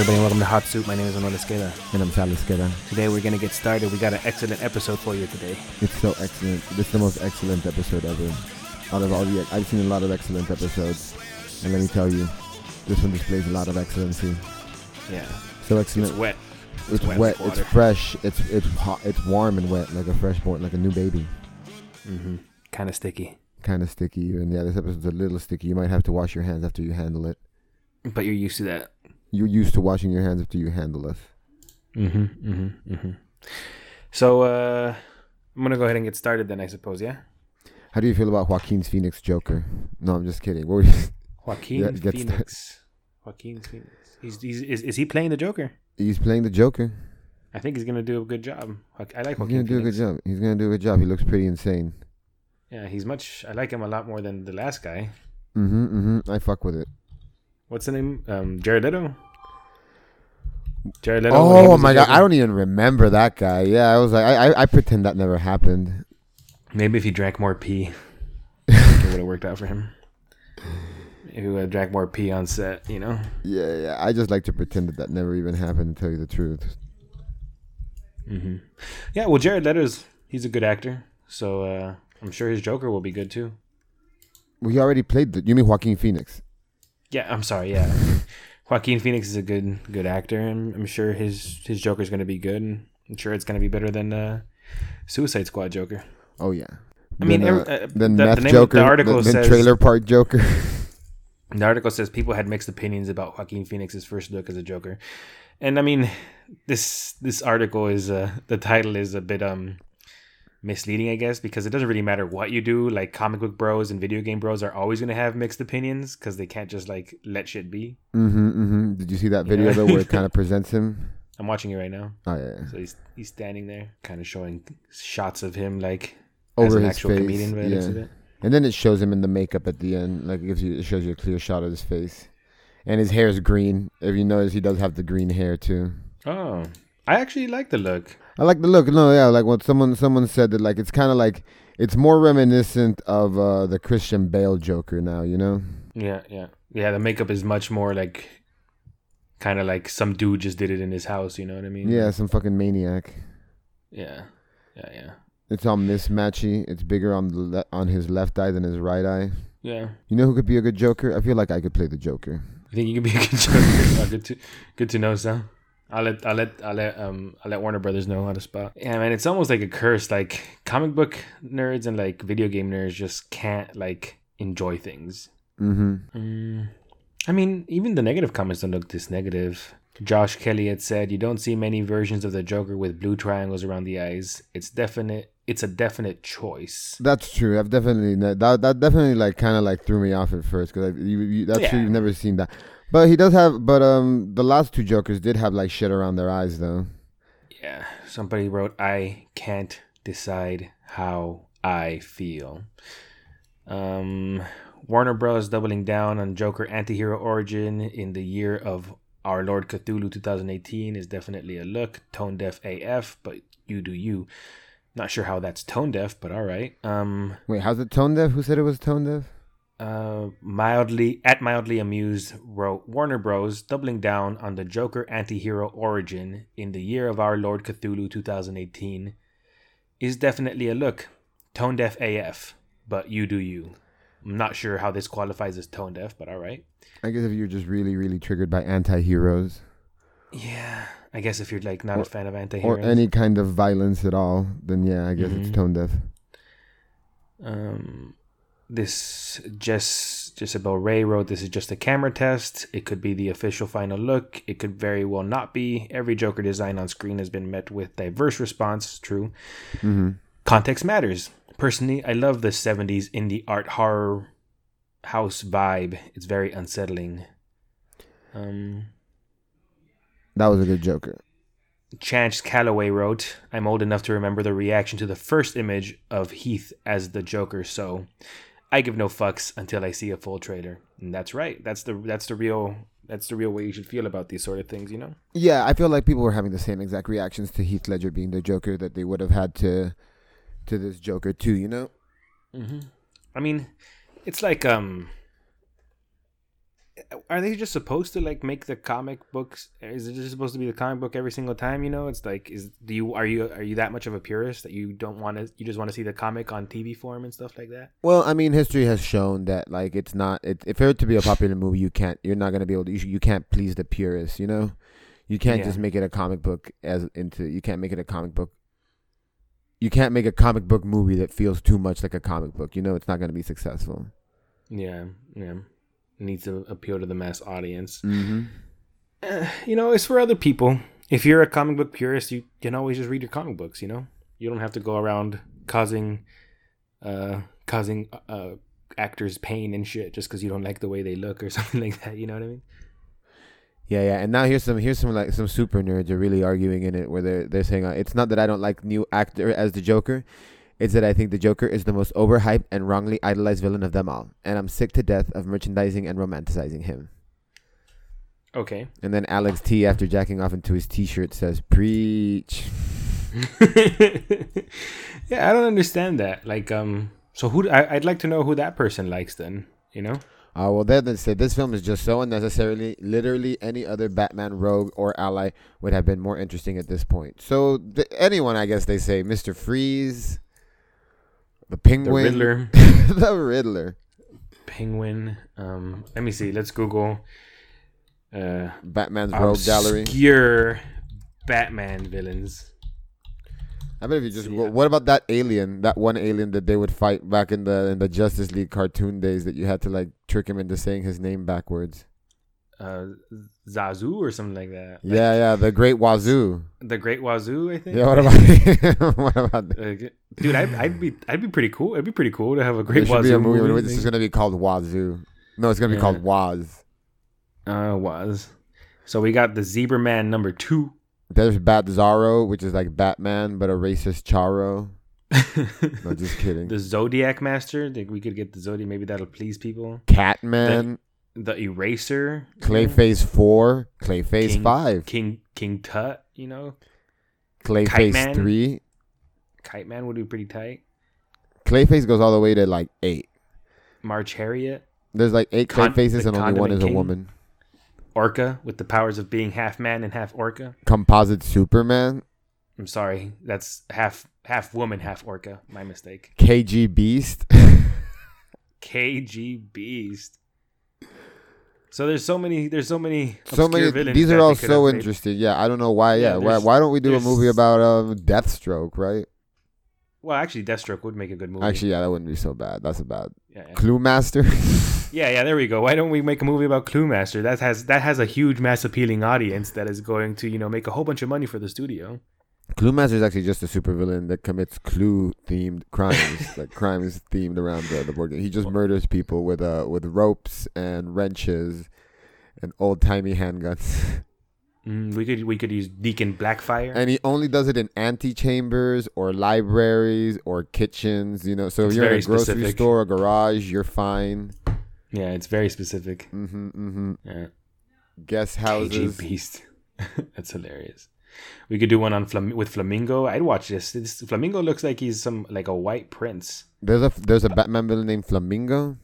everybody, and welcome to Hot Soup. My name is Manuel Esqueda. And I'm Sal Esqueda. Today, we're going to get started. We got an excellent episode for you today. It's so excellent. This is the most excellent episode ever. Out of all the, I've seen a lot of excellent episodes, and let me tell you, this one displays a lot of excellency. Yeah. So excellent. It's wet. It's wet wet. It's fresh. It's it's hot. It's warm and wet, like a fresh born, like a new baby. Mm-hmm. Kind of sticky. Kind of sticky, and yeah, this episode's a little sticky. You might have to wash your hands after you handle it. But you're used to that. You're used to washing your hands after you handle it. Mm-hmm. Mm-hmm. Mm-hmm. So, uh, I'm going to go ahead and get started then, I suppose, yeah? How do you feel about Joaquin's Phoenix Joker? No, I'm just kidding. What were you, Joaquin Yeah, Phoenix. Joaquin Phoenix. He's, he's, is, is he playing the Joker? he's playing the Joker. I think he's going to do a good job. I like He's Joaquin gonna do a good job. He's gonna do a good job. He looks pretty insane. Yeah, he's much. I like him a lot more than the last guy. Mm-hmm. Mm-hmm. I fuck with it. What's the name? Um, Jared Leto. Jared Leto. Oh my god, I don't even remember that guy. Yeah, I was like, I, I, I pretend that never happened. Maybe if he drank more pee, it would have worked out for him. If he would have drank more pee on set, you know. Yeah, yeah. I just like to pretend that that never even happened. To tell you the truth. Mm-hmm. Yeah, well, Jared Leto's he's a good actor, so uh, I'm sure his Joker will be good too. Well, he already played the. You mean Joaquin Phoenix? Yeah, I'm sorry. Yeah, Joaquin Phoenix is a good good actor, and I'm sure his his Joker's going to be good. And I'm sure it's going to be better than uh, Suicide Squad Joker. Oh yeah. I mean, then, every- uh, uh, then the- the meth name of Joker. the article then, then says- trailer park Joker. The article says people had mixed opinions about Joaquin Phoenix's first look as a Joker, and I mean, this this article is uh, the title is a bit um misleading, I guess, because it doesn't really matter what you do. Like comic book bros and video game bros are always gonna have mixed opinions because they can't just like let shit be. mm-hmm. Mm-hmm. Did you see that video Yeah. though, where it kind of presents him? I'm watching it right now, Oh yeah. so he's he's standing there, kind of showing shots of him like as Over an his actual face. comedian. Yeah. And then it shows him in the makeup at the end, like it gives you, it shows you a clear shot of his face, and his hair is green. If you notice, he does have the green hair too. Oh, I actually like the look. I like the look. No, yeah, like what someone someone said that like it's kind of like it's more reminiscent of uh, the Christian Bale Joker now. You know? Yeah, yeah, yeah. The makeup is much more like, kind of like some dude just did it in his house. You know what I mean? Yeah, some fucking maniac. yeah, yeah, yeah, It's all mismatchy. It's bigger on the le- on his left eye than his right eye. yeah. You know who could be a good Joker? I feel like I could play the Joker. I think you could be a good Joker. Oh, good to good to know, Sam. I'll let I'll let I'll let um I'll let Warner Brothers know how to spot. Yeah, man, it's almost like a curse. Like comic book nerds and like video game nerds just can't like enjoy things. Mm-hmm. Mm, I mean, even the negative comments don't look this negative. Josh Kelly had said, "You don't see many versions of the Joker with blue triangles around the eyes. It's definite. It's a definite choice." That's true. I've definitely that that definitely like kind of like threw me off at first because you, you that's true. You've never seen that, but he does have. But um, the last two Jokers did have like shit around their eyes though. Yeah, somebody wrote, "I can't decide how I feel." Um, Warner Bros. doubling down on Joker antihero origin in the year of our Lord Cthulhu 2018 is definitely a look. Tone deaf AF, but you do you. Not sure how that's tone deaf, but all right. Um, Wait, how's it tone deaf? Who said it was tone deaf? Uh, mildly at mildly amused wrote Warner Bros. doubling down on the Joker antihero origin in the year of our Lord Cthulhu 2018 is definitely a look. Tone deaf AF, but you do you. I'm not sure how this qualifies as tone deaf, but all right. I guess if you're just really really triggered by anti-heroes Yeah, I guess if you're like not Or- a fan of antiheroes or any kind of violence at all, then yeah, I guess it's Mhm. tone deaf. Um, this Jess Jezebel Ray wrote, "This is just a camera test. It could be the official final look. It could very well not be. Every Joker design on screen has been met with diverse response. True, Mm-hmm. context matters. Personally, I love the '70s indie art horror house vibe. It's very unsettling." Um, That was a good Joker. Chance Calloway wrote, I'm old enough to remember the reaction to the first image of Heath as the Joker, so I give no fucks until I see a full trailer. And that's right. That's the that's the real that's the real way you should feel about these sort of things, you know? Yeah, I feel like people were having the same exact reactions to Heath Ledger being the Joker that they would have had to to this Joker too. You know? Mm-hmm. I mean, it's like um are they just supposed to like make the comic books? Is it just supposed to be the comic book every single time? You know, it's like is do you are you are you that much of a purist that you don't want to you just want to see the comic on TV form and stuff like that? Well, I mean, history has shown that like it's not. It, if it were to be a popular movie, you can't. You're not gonna be able to. You, you can't please the purists. You know, you can't Yeah. just make it a comic book as into. You can't make it a comic book. You can't make a comic book movie that feels too much like a comic book. You know, it's not gonna be successful. Yeah, yeah. Needs to appeal to the mass audience. Mm-hmm. Eh, you know, it's for other people. If you're a comic book purist, you can always just read your comic books. You know, you don't have to go around causing, uh, causing uh actors pain and shit just because you don't like the way they look or something like that. You know what I mean? Yeah, yeah. And now here's some here's some like some super nerds are really arguing in it where they're they're saying uh, it's not that I don't like new actor as the Joker, it's that I think the Joker is the most overhyped and wrongly idolized villain of them all, and I'm sick to death of merchandising and romanticizing him. Okay. And then Alex T, after jacking off into his T-shirt, says, "Preach." yeah, I don't understand that. Like, um, so who? I, I'd like to know who that person likes. Then, you know. Uh, well, they then they said this film is just so unnecessarily. Literally, any other Batman rogue or ally would have been more interesting at this point. So, th- anyone, I guess they say, Mister Freeze, the The Penguin, Riddler, the Riddler, Penguin. Um, let me see. Let's Google. Uh, Batman's rogue gallery. obscure Batman villains. I bet if you just wh- uh, what about that alien, that one alien that they would fight back in the in the Justice League cartoon days that you had to like trick him into saying his name backwards. Uh, Zazu or something like that. Like, yeah, yeah, the Great Wazoo. The Great Wazoo, I think. Yeah, what about what about that? Dude, I'd, I'd be I'd be pretty cool. It'd be pretty cool to have a Great should Wazoo be a movie. movie. This is gonna be called Wazoo. No, it's gonna be Yeah. called Waz. uh, was. So we got the Zebra Man number two. There's Bat Zorro, which is like Batman but a racist Charo. No, just kidding. the Zodiac Master. Think we could get the Zodiac. Maybe that'll please people. Catman, The Eraser. Clayface Four, Clayface King- Five, King King Tut. You know, Clayface Kite Three. Kite Man would be pretty tight. Clayface goes all the way to like eight. March Harriet. There's like eight Con- Clayfaces and only one is a woman. Orca with the powers of being half man and half orca. Composite Superman, I'm sorry, that's half half woman, half orca. My mistake. KG Beast. KG Beast. So there's so many. There's so many. so many. These are all so made. interesting. Yeah, I don't know why. Yeah, Yeah, why, why don't we do a movie about um Deathstroke? Right? Well, actually, Deathstroke would make a good movie. Actually, yeah, that wouldn't be so bad. That's a bad yeah, yeah. Clue Master. yeah, yeah. There we go. Why don't we make a movie about Clue Master? That has that has a huge, mass appealing audience that is going to you know make a whole bunch of money for the studio. Clue Master is actually just a supervillain that commits clue themed crimes, like crimes themed around the, the board game. He just murders people with uh with ropes and wrenches and old timey handguns. Mm, we could we could use Deacon Blackfire. and he only does it in antechambers or libraries or kitchens. You know, so It's if you're in a grocery specific. store or garage, you're fine. yeah, it's very specific. Mm-hmm, mm-hmm. Yeah. Guest KG houses. Beast. That's hilarious. We could do one on Flam- with Flamingo. I'd watch this. this. Flamingo looks like he's some like a white prince. There's a there's a Batman villain named Flamingo.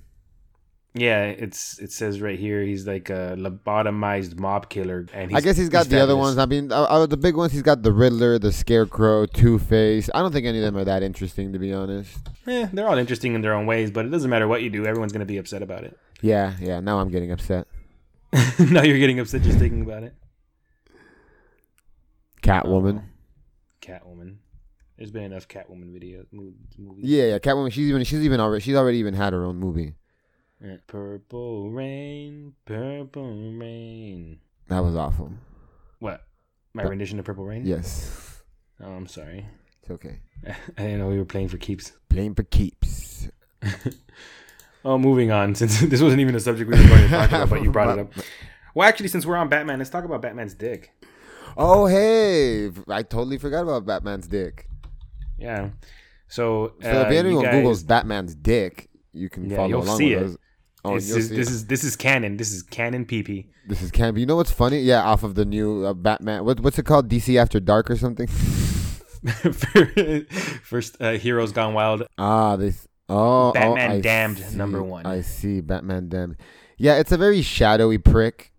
Yeah, it's it says right here he's like a lobotomized mob killer, and he's, I guess he's got the other ones. I mean, out of the big ones, he's got the Riddler, the Scarecrow, Two Face. I don't think any of them are that interesting, to be honest. Yeah, they're all interesting in their own ways, but it doesn't matter what you do. Everyone's gonna be upset about it. Yeah, yeah. Now I'm getting upset. now you're getting upset just thinking about it. Catwoman. Catwoman. There's been enough Catwoman videos, mo- movies. Yeah, yeah. Catwoman. She's even she's even already she's already even had her own movie. Yeah. Purple rain, purple rain. That was awful. What? My But- rendition of Purple Rain? Yes, Oh, I'm sorry. it's okay. I didn't know we were playing for keeps. Playing for keeps. Oh, moving on. Since this wasn't even a subject we were going to talk about, but you brought it up. Well, actually, since we're on Batman, let's talk about Batman's dick. Oh hey, I totally forgot about Batman's dick. Yeah. So, So uh, if anyone you guys- Googles Batman's dick, you can Yeah, follow you'll along see with it. us. Oh, this, is, this it. is this is canon. This is canon PP. This is Cam. You know what's funny? Yeah, off of the new uh, Batman. What, what's it called? DC After Dark or something? First, uh, Heroes Gone Wild. ah, this. Oh, Batman oh, Damned, see, number one. I see. Batman Damned. Yeah, it's a very shadowy prick.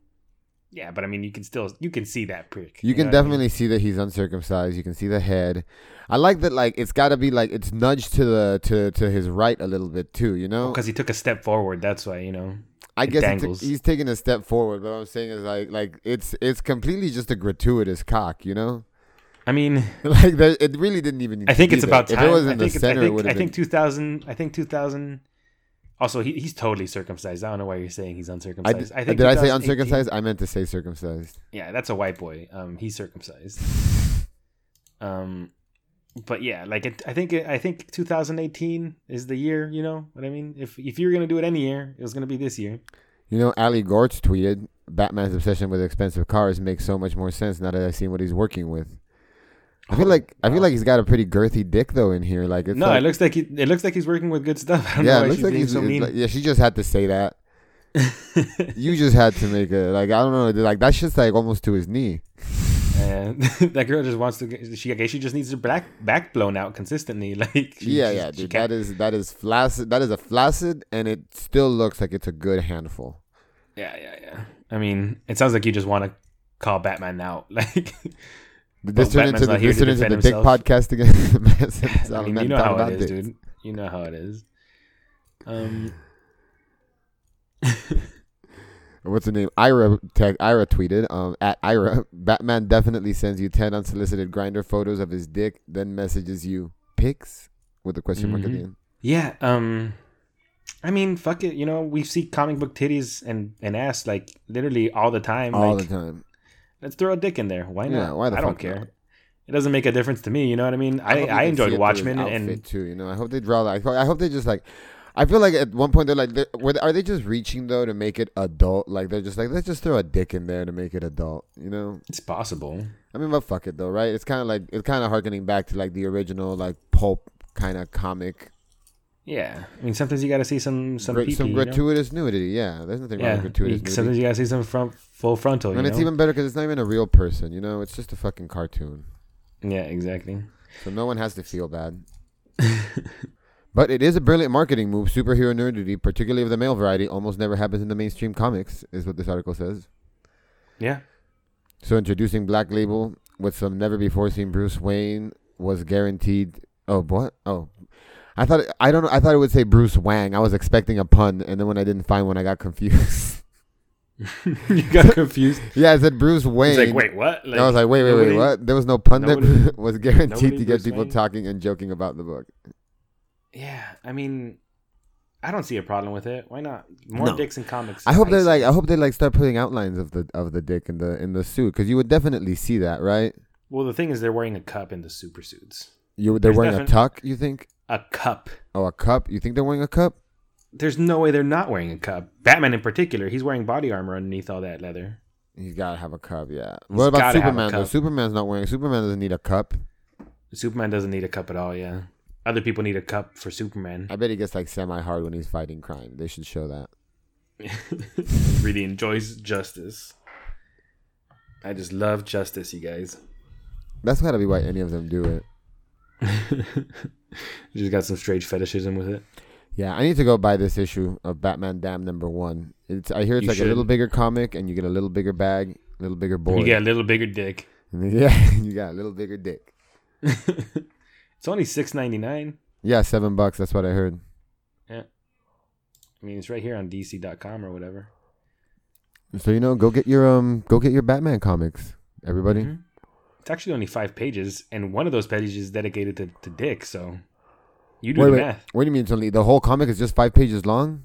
Yeah, but I mean, you can still you can see that prick. You can know what I mean? definitely see that he's uncircumcised. You can see the head. I like that. Like it's got to be like it's nudged to the to to his right a little bit too. You know, because he took a step forward. That's why you know. I it guess he dangles. he's taking a step forward. But what I'm saying is like like it's it's completely just a gratuitous cock. You know, I mean, like there, it really didn't even. Need I think it's there. about If time. it was I in the think, I center, it think, would I think been. 2000. I think 2000. Also, he, he's totally circumcised. I don't know why you're saying he's uncircumcised. did, I think did I say uncircumcised? I meant to say circumcised. Yeah, that's a white boy. Um, he's circumcised. Um, but yeah, like it, I think I think 2018 is the year. You know what I mean? If if you're gonna do it any year, it was gonna be this year. You know, Ali Gortz tweeted, "Batman's obsession with expensive cars makes so much more sense now that I've seen what he's working with." I feel like I feel like he's got a pretty girthy dick though in here. Like it's no, like, it looks like he, it looks like he's working with good stuff. I don't yeah, know it why looks she's like he's so mean. like- yeah. She just had to say that. You just had to make it like I don't know, like that's just like almost to his knee. and that girl just wants to. She I guess she just needs her back back blown out consistently. Like she, yeah, yeah, dude. That is that is flaccid. That is a flaccid, and it still looks like it's a good handful. Yeah, yeah, yeah. I mean, it sounds like you just want to call Batman out. Like, this turned into the, this to turn into the dick podcast again? Man said it's all I mean, you know how about it is, dicks. dude. You know how it is. Um, What's the name? Ira tag Ira tweeted um at Ira Batman definitely sends you ten unsolicited Grindr photos of his dick, then messages you pics with a question mark at the Mhm. end. yeah. Um, I mean, fuck it. You know, we see comic book titties and and ass like literally all the time. All like, the time. Let's throw a dick in there. Why not? Yeah, why the I don't care. not? It doesn't make a difference to me. You know what I mean? I you I, enjoyed see it through his Watchmen and too. You know, I hope they draw like I hope they just like. I feel like at one point they're like, they're, are they just reaching though to make it adult? Like they're just like, let's just throw a dick in there to make it adult. You know? it's possible. I mean, but fuck it though, right? It's kind of like it's kind of harkening back to like the original like pulp kind of comic Yeah, I mean, sometimes you got to see some some Gra- some you know? gratuitous nudity. Yeah, there's nothing wrong with gratuitous you- nudity. sometimes you got to see some front full frontal. You and it's even better because it's not even a real person. You know, it's just a fucking cartoon, yeah, exactly. so no one has to feel bad. But it is a brilliant marketing move. Superhero nudity, particularly of the male variety, almost never happens in the mainstream comics, is what this article says. Yeah, So introducing Black Label with some never before seen Bruce Wayne was guaranteed. Oh, what? Oh, I thought I don't know. I thought it would say Bruce Wang. I was expecting a pun, and then when I didn't find one, I got confused. you got confused. yeah, I said Bruce Wayne. Like, wait, what? Like, I was like, wait, wait, nobody- wait, what? There was no pun nobody- that was guaranteed to get Bruce people Wayne? talking and joking about the book. Yeah, I mean, I don't see a problem with it. Why not? More No. dicks in comics. I hope they like. I hope they like start putting outlines of the of the dick in the in the suit because you would definitely see that, right? Well, the thing is, they're wearing a cup in the super suits. You they're There's wearing a tuck. You think? A cup. Oh, a cup. You think they're wearing a cup? There's no way they're not wearing a cup. Batman in particular, he's wearing body armor underneath all that leather. He's gotta have a cup. Yeah. He's what about gotta have a Superman? Though. Superman's not wearing. Superman doesn't need a cup. Superman doesn't need a cup at all. Yeah, other people need a cup for Superman. I bet he gets like semi hard when he's fighting crime. They should show that. really enjoys justice. I just love justice, you guys. That's gotta be why any of them do it. just got some strange fetishism with it. Yeah, I need to go buy this issue of Batman Damned number one. It's I hear it's You like should. a little bigger comic, and you get a little bigger bag, a little bigger board. You get a little bigger dick. yeah, you got a little bigger dick. it's only six ninety nine. Yeah, seven bucks. That's what I heard. Yeah, I mean, it's right here on DC.com or whatever. So you know, go get your um, go get your Batman comics, everybody. Mhm. It's actually only five pages, and one of those pages is dedicated to, to Dick. So you do Wait, the wait. math. What do you mean? Only the whole comic is just five pages long.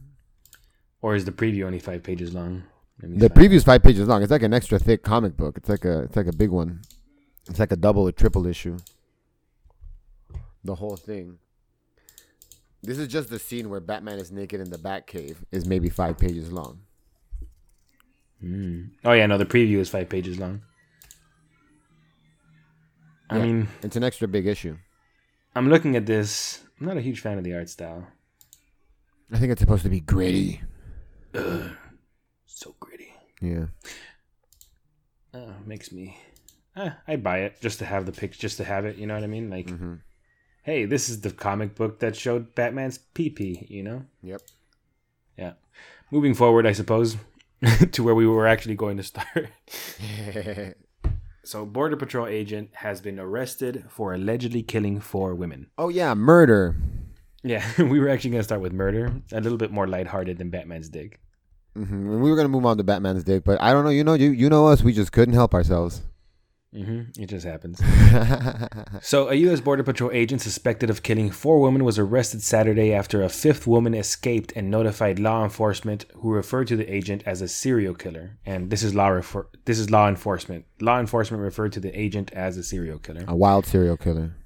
Or is the preview only five pages long? The find- preview's five pages long. It's like an extra thick comic book. It's like a it's like a big one. It's like a double or triple issue. The whole thing. This is just the scene where Batman is naked in the Batcave. Is maybe five pages long. Mm. Oh yeah, no, the preview is five pages long. I Yeah. mean, It's an extra big issue. I'm looking at this. I'm not a huge fan of the art style. I think it's supposed to be gritty. Ugh, so gritty. Yeah. Uh, makes me. Eh, I'd buy it just to have the pic, just to have it. You know what I mean? Like, Mm-hmm. hey, this is the comic book that showed Batman's pee pee. You know? Yep. Yeah. Moving forward, I suppose, to where we were actually going to start. so, Border Patrol agent has been arrested for allegedly killing four women. oh yeah, murder. Yeah, we were actually going to start with murder, a little bit more lighthearted than Batman's Dick. hmm We were gonna move on to Batman's dick, but I don't know. You know, you you know us. We just couldn't help ourselves. Mm-hmm. It just happens. So, a U.S. Border Patrol agent suspected of killing four women was arrested Saturday after a fifth woman escaped and notified law enforcement, who referred to the agent as a serial killer. And this is law refer- this is law enforcement. Law enforcement referred to the agent as a serial killer. a wild serial killer.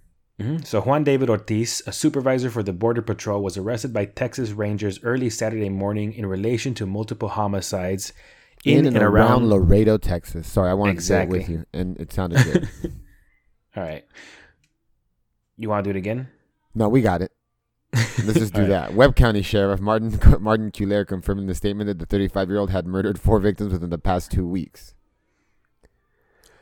Mhm. So, Juan David Ortiz, a supervisor for the Border Patrol, was arrested by Texas Rangers early Saturday morning in relation to multiple homicides in, In, and, around, Laredo, Texas. Sorry, I wanted Exactly. to say it with you, and it sounded good. All right. You want to do it again? no, we got it. Let's just do All right. that. Webb County Sheriff Martin Martin Cuellar confirmed in the statement that the 35 year old had murdered four victims within the past two weeks.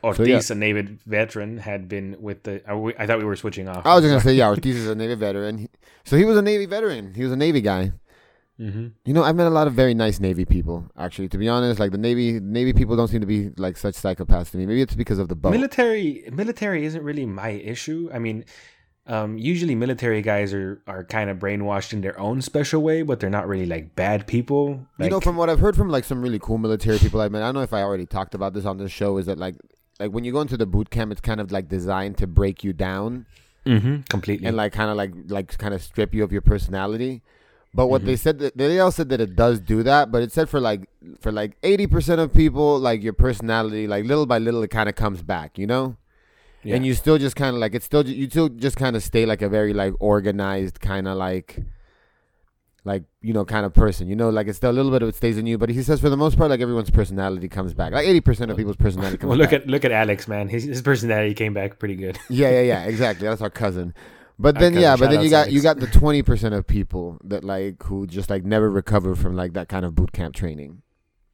Ortiz, yeah. a Navy veteran, had been with the. Oh, I, thought we were switching off. I was just gonna say, yeah, Ortiz is a Navy veteran. So he was a Navy veteran. He was a Navy guy. Hmm You know, I've met a lot of very nice Navy people. Actually, to be honest, like the Navy Navy people don't seem to be like such psychopaths to me. Maybe it's because of the boat. Military, military isn't really my issue. I mean, um, usually military guys are are kind of brainwashed in their own special way, but they're not really like bad people. you know, from what I've heard from like some really cool military people I've met, I don't know if I already talked about this on this show. Is that like like when you go into the boot camp, it's kind of like designed to break you down Mhm, completely. and like kind of like like kind of strip you of your personality. But what mm-hmm. they said that they all said that it does do that, but it said for like for like eighty percent of people, like your personality, like little by little, it kind of comes back, you know. Yeah. And you still just kind of like it's still you still just kind of stay like a very like organized kind of like like you know kind of person, you know, like it's still a little bit of it stays in you. But he says for the most part, like everyone's personality comes back, like eighty percent of people's personality comes well, look back. at look at Alex, man. His, his personality came back pretty good. Yeah, yeah, yeah, exactly. That's our cousin. But then yeah, but then you got you got the twenty percent of people that like who just like never recover from like that kind of boot camp training.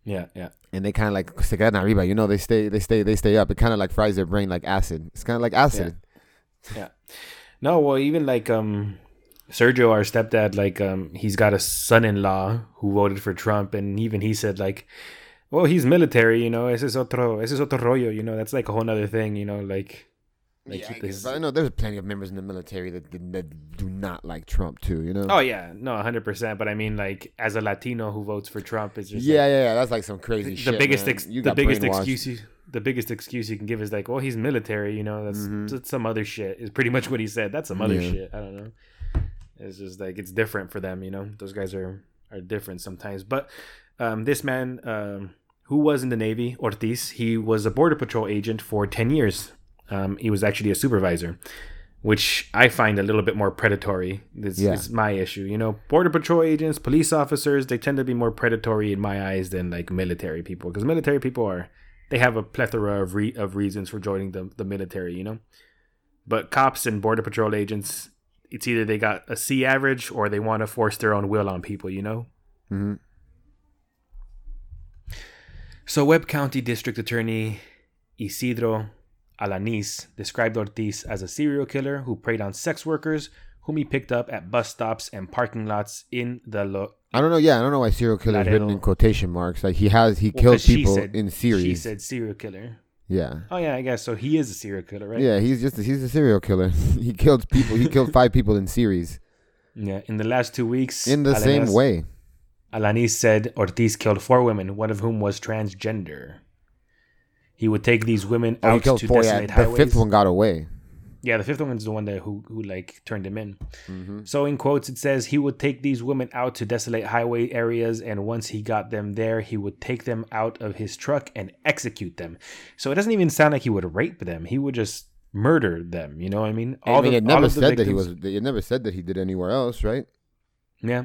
Yeah, yeah. And they kind of like se quedan arriba, you know, they stay they stay they stay up. It kind of like fries their brain like acid. It's kind of like acid. Yeah. No, well, even like um, Sergio, our stepdad, like um, he's got a son-in-law who voted for Trump, and even he said like, well, he's military, you know. Ese es otro, ese es otro rollo, you know. That's like a whole other thing, you know. Like, like yeah, I, this-. But I know there's plenty of members in the military that, that do not like Trump too. You know. oh yeah, no, hundred percent. But I mean, like, as a Latino who votes for Trump, it's just yeah, like, yeah, yeah. That's like some crazy the shit. biggest ex- the biggest excuse you the biggest excuse you can give is like, well, he's military, you know. That's, Mhm. that's some other shit. Is pretty much what he said. That's some other Yeah. shit. I don't know. It's just like it's different for them, you know. Those guys are are different sometimes. But um, this man, um, who was in the Navy, Ortiz, he was a border patrol agent for ten years. Um, he was actually a supervisor, which I find a little bit more predatory. This Yeah. is my issue. You know, border patrol agents, police officers, they tend to be more predatory in my eyes than like military people because military people are they have a plethora of re- of reasons for joining the the military. You know, but cops and border patrol agents, it's either they got a C average or they want to force their own will on people. You know. Mhm. So, Webb County District Attorney Isidro Alaniz described Ortiz as a serial killer who preyed on sex workers, whom he picked up at bus stops and parking lots in the lo- I don't know. Yeah, I don't know why serial killer is written in quotation marks. Like he has, he Well, killed people said- in series. She said serial killer. yeah. Oh yeah, I guess so. He is a serial killer, right? Yeah, he's just a, he's a serial killer. he killed people. He killed five people in series Yeah. In the last two weeks, in the same way. Alaniz said Ortiz killed four women, one of whom was transgender. He would take these women Oh, he out to four. Yeah, desolate the fifth one got away. Yeah, the fifth one is the one that who who like turned him in. Mm-hmm. So in quotes, it says he would take these women out to desolate highway areas, and once he got them there, he would take them out of his truck and execute them. So it doesn't even sound like he would rape them; he would just murder them. You know what I mean? I mean, the- it never said that he victims- was. It never said that he did anywhere else, right? Yeah,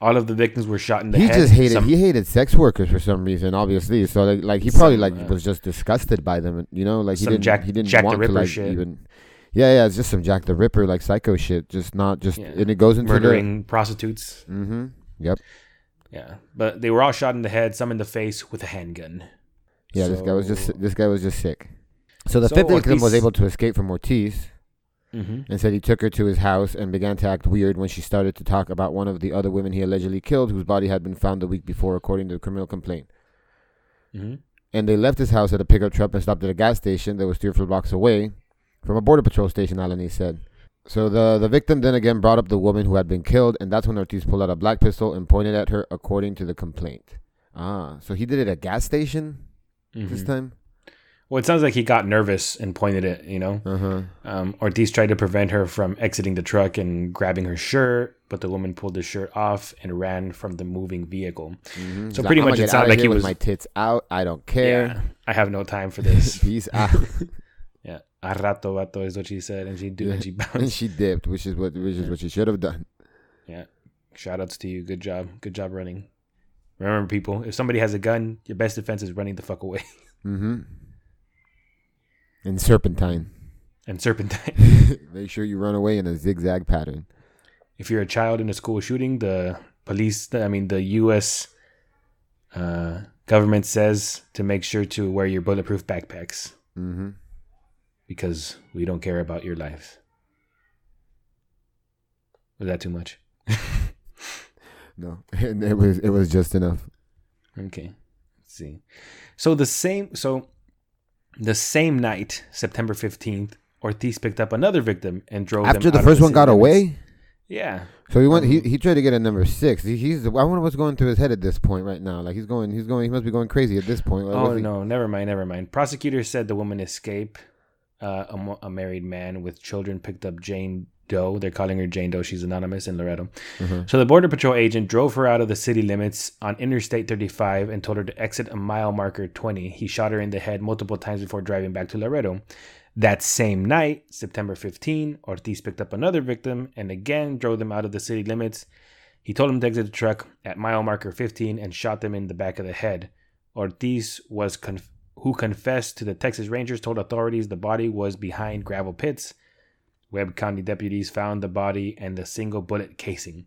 all of the victims were shot in the he head. He just hated. Some- he hated sex workers for some reason, obviously. So like, like he probably Some, like uh, was just disgusted by them. You know, like he didn't. Jack- he didn't Jack the want to Ripper like shit. even. Yeah, yeah, it's just some Jack the Ripper like psycho shit. Just not just, Yeah. and it goes into murdering prostitutes. Mm-hmm. Yep. Yeah, but they were all shot in the head, some in the face with a handgun. Yeah, this guy was just this guy was just sick. So the So fifth victim was able to escape from Ortiz. Mm-hmm. and said he took her to his house and began to act weird when she started to talk about one of the other women he allegedly killed, whose body had been found the week before, according to the criminal complaint. Mm-hmm. And they left his house at a pickup truck and stopped at a gas station that was three or four blocks away from a border patrol station. Alani said. So the the victim then again brought up the woman who had been killed, and that's when Ortiz pulled out a black pistol and pointed at her, according to the complaint. Ah, so he did it at a gas station this Mhm. time. Well, it sounds like he got nervous and pointed it. You know, Uh huh. um, Ortiz tried to prevent her from exiting the truck and grabbing her shirt, but the woman pulled the shirt off and ran from the moving vehicle. Mm-hmm. So pretty much it sounded like he was- my tits out. I don't care. Yeah, I have no time for this. Peace out. yeah, a rato vato is what she said, and she do and she bounced. and she dipped, which is what which is what she should have done. Yeah, shout outs to you. Good job. Good job running. Remember, people, if somebody has a gun, your best defense is running the fuck away. Mm-hmm. And serpentine. and serpentine. Make sure you run away in a zigzag pattern. if you're a child in a school shooting, the police, I mean, the U.S. Uh, government says to make sure to wear your bulletproof backpacks Mm-hmm. because we don't care about your lives. Was that too much? No, it was it was just enough. Okay. Let's see. So the same so the same night, September 15th, Ortiz picked up another victim and drove After the first one city got limits. away, Yeah. so he went. He, Um, he tried to get a number six. He, he's. I wonder what's going through his head at this point right now. Like he's going. He's going. He must be going crazy at this point. Like, Oh he- no, never mind, never mind. Prosecutors said the woman escaped. Uh, a, a married man with children picked up Jane Doe. They're calling her Jane Doe. She's anonymous in Laredo. Mhm. So the border patrol agent drove her out of the city limits on Interstate 35 and told her to exit a mile marker 20. He shot her in the head multiple times before driving back to Laredo. That same night, September 15, Ortiz picked up another victim and again drove them out of the city limits. He told them to exit the truck at mile marker 15 and shot them in the back of the head. Ortiz was conf- who confessed to the Texas Rangers told authorities the body was behind gravel pits. Webb County deputies found the body and the single bullet casing.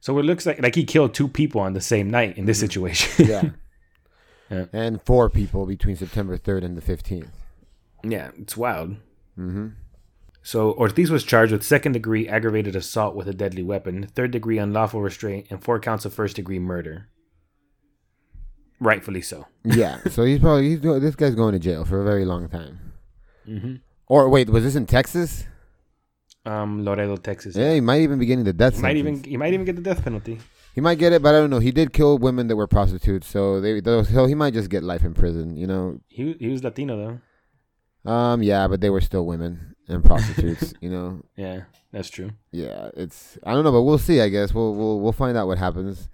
So it looks like like he killed two people on the same night in this situation. Yeah. Yeah. And four people between September third and the fifteenth. yeah, it's wild. Mm-hmm. So Ortiz was charged with second degree aggravated assault with a deadly weapon, third degree unlawful restraint, and four counts of first degree murder. Rightfully so. Yeah. so he's probably he's this guy's going to jail for a very long time. Mm-hmm. Or wait, was this in Texas? Um, Laredo, Texas. Yeah, he might even be getting the death He might sentence. even he might even get the death penalty. He might get it, but I don't know. He did kill women that were prostitutes, so they so he might just get life in prison. You know. He he was Latino though. Um. Yeah, but they were still women and prostitutes. you know. Yeah, that's true. Yeah. It's I don't know, but we'll see. I guess we'll we'll we'll find out what happens.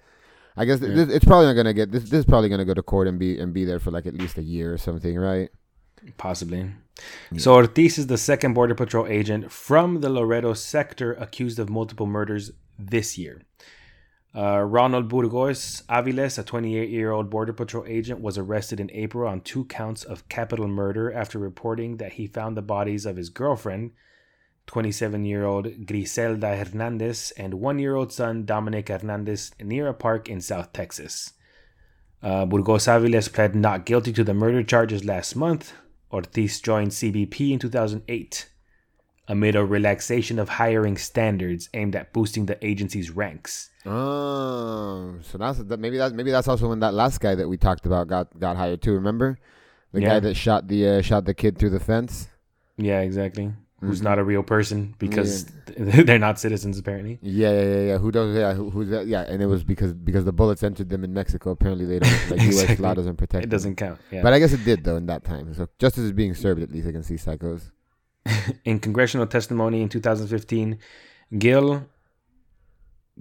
I guess Yeah. this, it's probably not gonna get this. This is probably gonna go to court and be and be there for like at least a year or something, right? Possibly. So Ortiz is the second Border Patrol agent from the Laredo sector accused of multiple murders this year. Uh, Ronald Burgos Aviles, a 28 year old Border Patrol agent, was arrested in April on two counts of capital murder after reporting that he found the bodies of his girlfriend, 27 year old Griselda Hernandez, and one year old son Dominic Hernandez near a park in South Texas. Uh, Burgos Aviles pled not guilty to the murder charges last month. Ortiz joined CBP in 2008 amid a relaxation of hiring standards aimed at boosting the agency's ranks. Oh, so that's that, maybe that maybe that's also when that last guy that we talked about got got hired too. Remember, the Yeah. guy that shot the uh, shot the kid through the fence. Yeah, exactly. Who's Mhm. not a real person because they're not citizens, apparently. Yeah, yeah, yeah, yeah. Who does? Yeah, who, who's that? Yeah, and it was because because the bullets entered them in Mexico. Apparently, they don't like U.S. Law doesn't protect. It them. doesn't count. Yeah. But I guess it did though in that time. So justice is being served at least against these psychos. in congressional testimony in 2015, Gil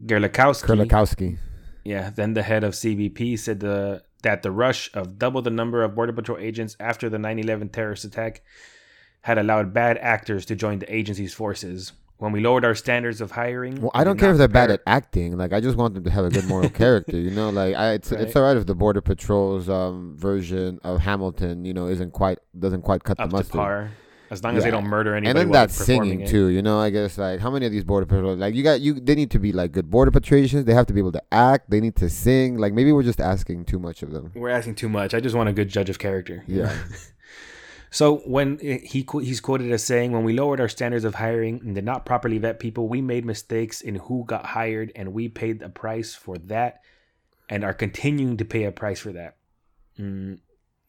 Gerlikowski, Kerlikowske. yeah, then the head of CBP, said the, that the rush of double the number of Border Patrol agents after the 9 11 terrorist attack had allowed bad actors to join the agency's forces. When we lowered our standards of hiring, Well, I don't care if they're bad at acting. Like, I just want them to have a good moral character. You know, like, I, it's it's all right if the Border Patrol's um, version of Hamilton, you know, isn't quite doesn't quite cut up the mustard. par. As long as they don't murder anybody. and then while that singing it. too, you know. I guess like how many of these border patrol like you got you they need to be like good border patricians. They have to be able to act. They need to sing. Like maybe we're just asking too much of them. We're asking too much. I just want a good judge of character. Yeah. So when he he's quoted as saying, "When we lowered our standards of hiring and did not properly vet people, we made mistakes in who got hired, and we paid a price for that, and are continuing to pay a price for that." Mm,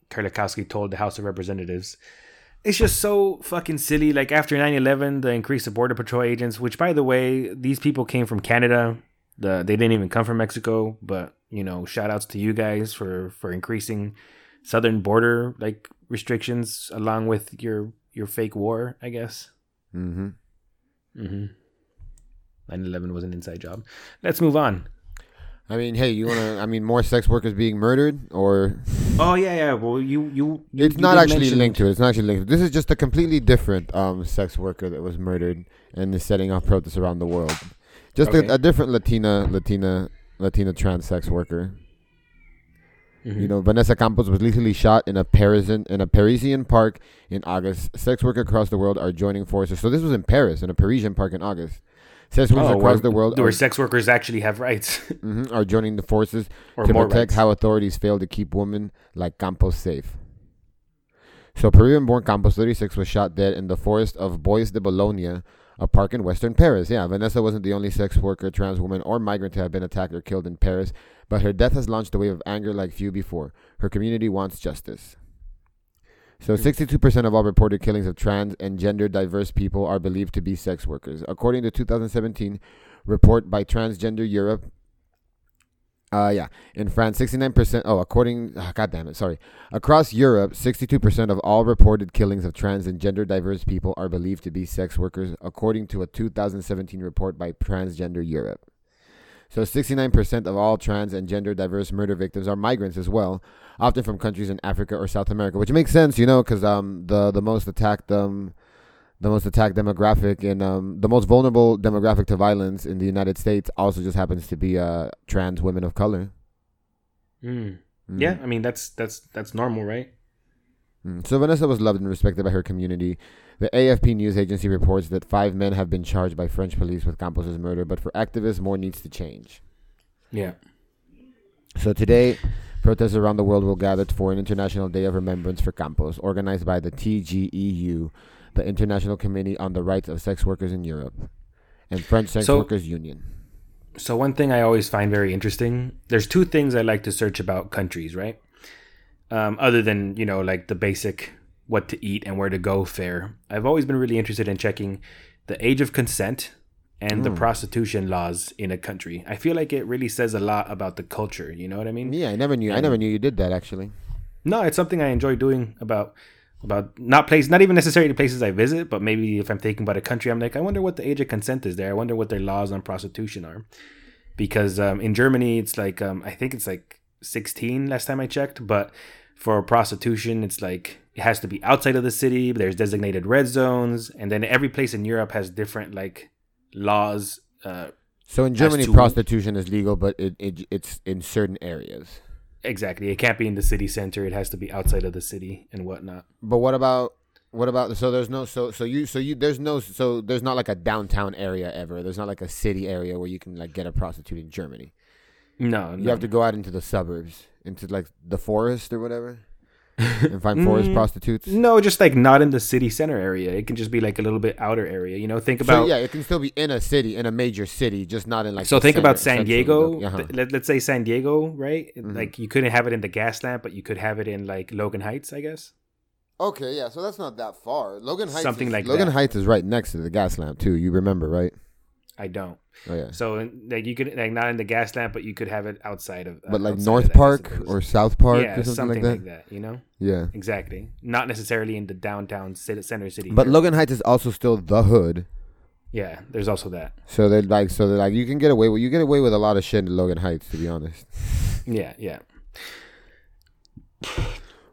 Kerlikowske told the House of Representatives. It's just so fucking silly. Like after 9-11, the increase of border patrol agents, which by the way, these people came from Canada. The they didn't even come from Mexico, but you know, shout outs to you guys for for increasing southern border like restrictions along with your your fake war, I guess. Mm-hmm. Mm-hmm. 9-11 was an inside job. Let's move on. I mean, hey, you wanna? I mean, more sex workers being murdered, or Oh yeah, yeah. Well, you you. you it's you not actually mention- linked to it. It's not actually linked. This is just a completely different um sex worker that was murdered and is setting off protests around the world. Just Okay. a, a different Latina, Latina, Latina trans sex worker. Mhm. You know, Vanessa Campos was lethally shot in a Parisian in a Parisian park in August. Sex workers across the world are joining forces. So this was in Paris, in a Parisian park in August. Sex workers Oh, across the world where are, sex workers actually have rights mhm, are joining the forces or to protect rights. how authorities fail to keep women like Campos safe. So Peruvian-born Campos, 36, was shot dead in the forest of Bois de Boulogne, a park in western Paris. Yeah, Vanessa wasn't the only sex worker, trans woman, or migrant to have been attacked or killed in Paris, but her death has launched a wave of anger like few before. Her community wants justice. So, Hmm. 62% of all reported killings of trans and gender diverse people are believed to be sex workers. According to 2017 report by Transgender Europe, uh, yeah, in France, 69%. Oh, according, ah, God damn it, sorry. Across Europe, 62% of all reported killings of trans and gender diverse people are believed to be sex workers, according to a 2017 report by Transgender Europe. So, 69% of all trans and gender diverse murder victims are migrants as well, often from countries in Africa or South America, which makes sense, you know, because um, the, the most attacked um, the most attacked demographic and um, the most vulnerable demographic to violence in the United States also just happens to be uh, trans women of color. Mm. Mm. Yeah, I mean that's that's that's normal, right? Mm. So Vanessa was loved and respected by her community. The AFP news agency reports that five men have been charged by French police with Campos's murder, but for activists, more needs to change. Yeah. So today, protests around the world will gather for an International Day of Remembrance for Campos, organized by the TGEU, the International Committee on the Rights of Sex Workers in Europe, and French Sex So- Workers Union. So one thing I always find very interesting. There's two things I like to search about countries, right? Um, other than you know like the basic what to eat and where to go fare. I've always been really interested in checking the age of consent and the Mm. prostitution laws in a country. I feel like it really says a lot about the culture. You know what I mean? Yeah, I never knew. I never knew you did that actually. No, it's something I enjoy doing about about not place not even necessarily the places I visit, but maybe if I'm thinking about a country, I'm like, I wonder what the age of consent is there. I wonder what their laws on prostitution are. Because um, in Germany it's like um, I think it's like sixteen last time I checked, but for prostitution it's like it has to be outside of the city, there's designated red zones, and then every place in Europe has different like laws uh, So in Germany, prostitution is legal, but it, it it's in certain areas. Exactly. It can't be in the city center, it has to be outside of the city and whatnot. But what about what about so there's no so so you so you there's no so there's not like a downtown area ever. There's not like a city area where you can like get a prostitute in Germany. No, You have to go out into the suburbs, into like the forest or whatever, and find forest Mm, prostitutes. No, just like not in the city center area. It can just be like a little bit outer area. You know, think So about yeah, it can still be in a city, in a major city, just not in like. so think about San Diego. uh-huh. Th- let, let's say San Diego, right? Mhm. Like you couldn't have it in the Gaslamp, but you could have it in like Logan Heights, I guess. Okay, yeah, so that's not that far. Logan Heights, Something is- like Logan that. Heights is right next to the Gaslamp too. You remember, right? I don't. Oh yeah. So like you could like not in the Gaslamp, but you could have it outside of. uh, But like North that, Park or South Park yeah, or something, like that. You know, Yeah. exactly. Not necessarily in the downtown city, center city. But area. Logan Heights is also still the hood. yeah, there's also that. So they're like so they're like you can get away with you get away with a lot of shit in Logan Heights, to be honest. Yeah, yeah.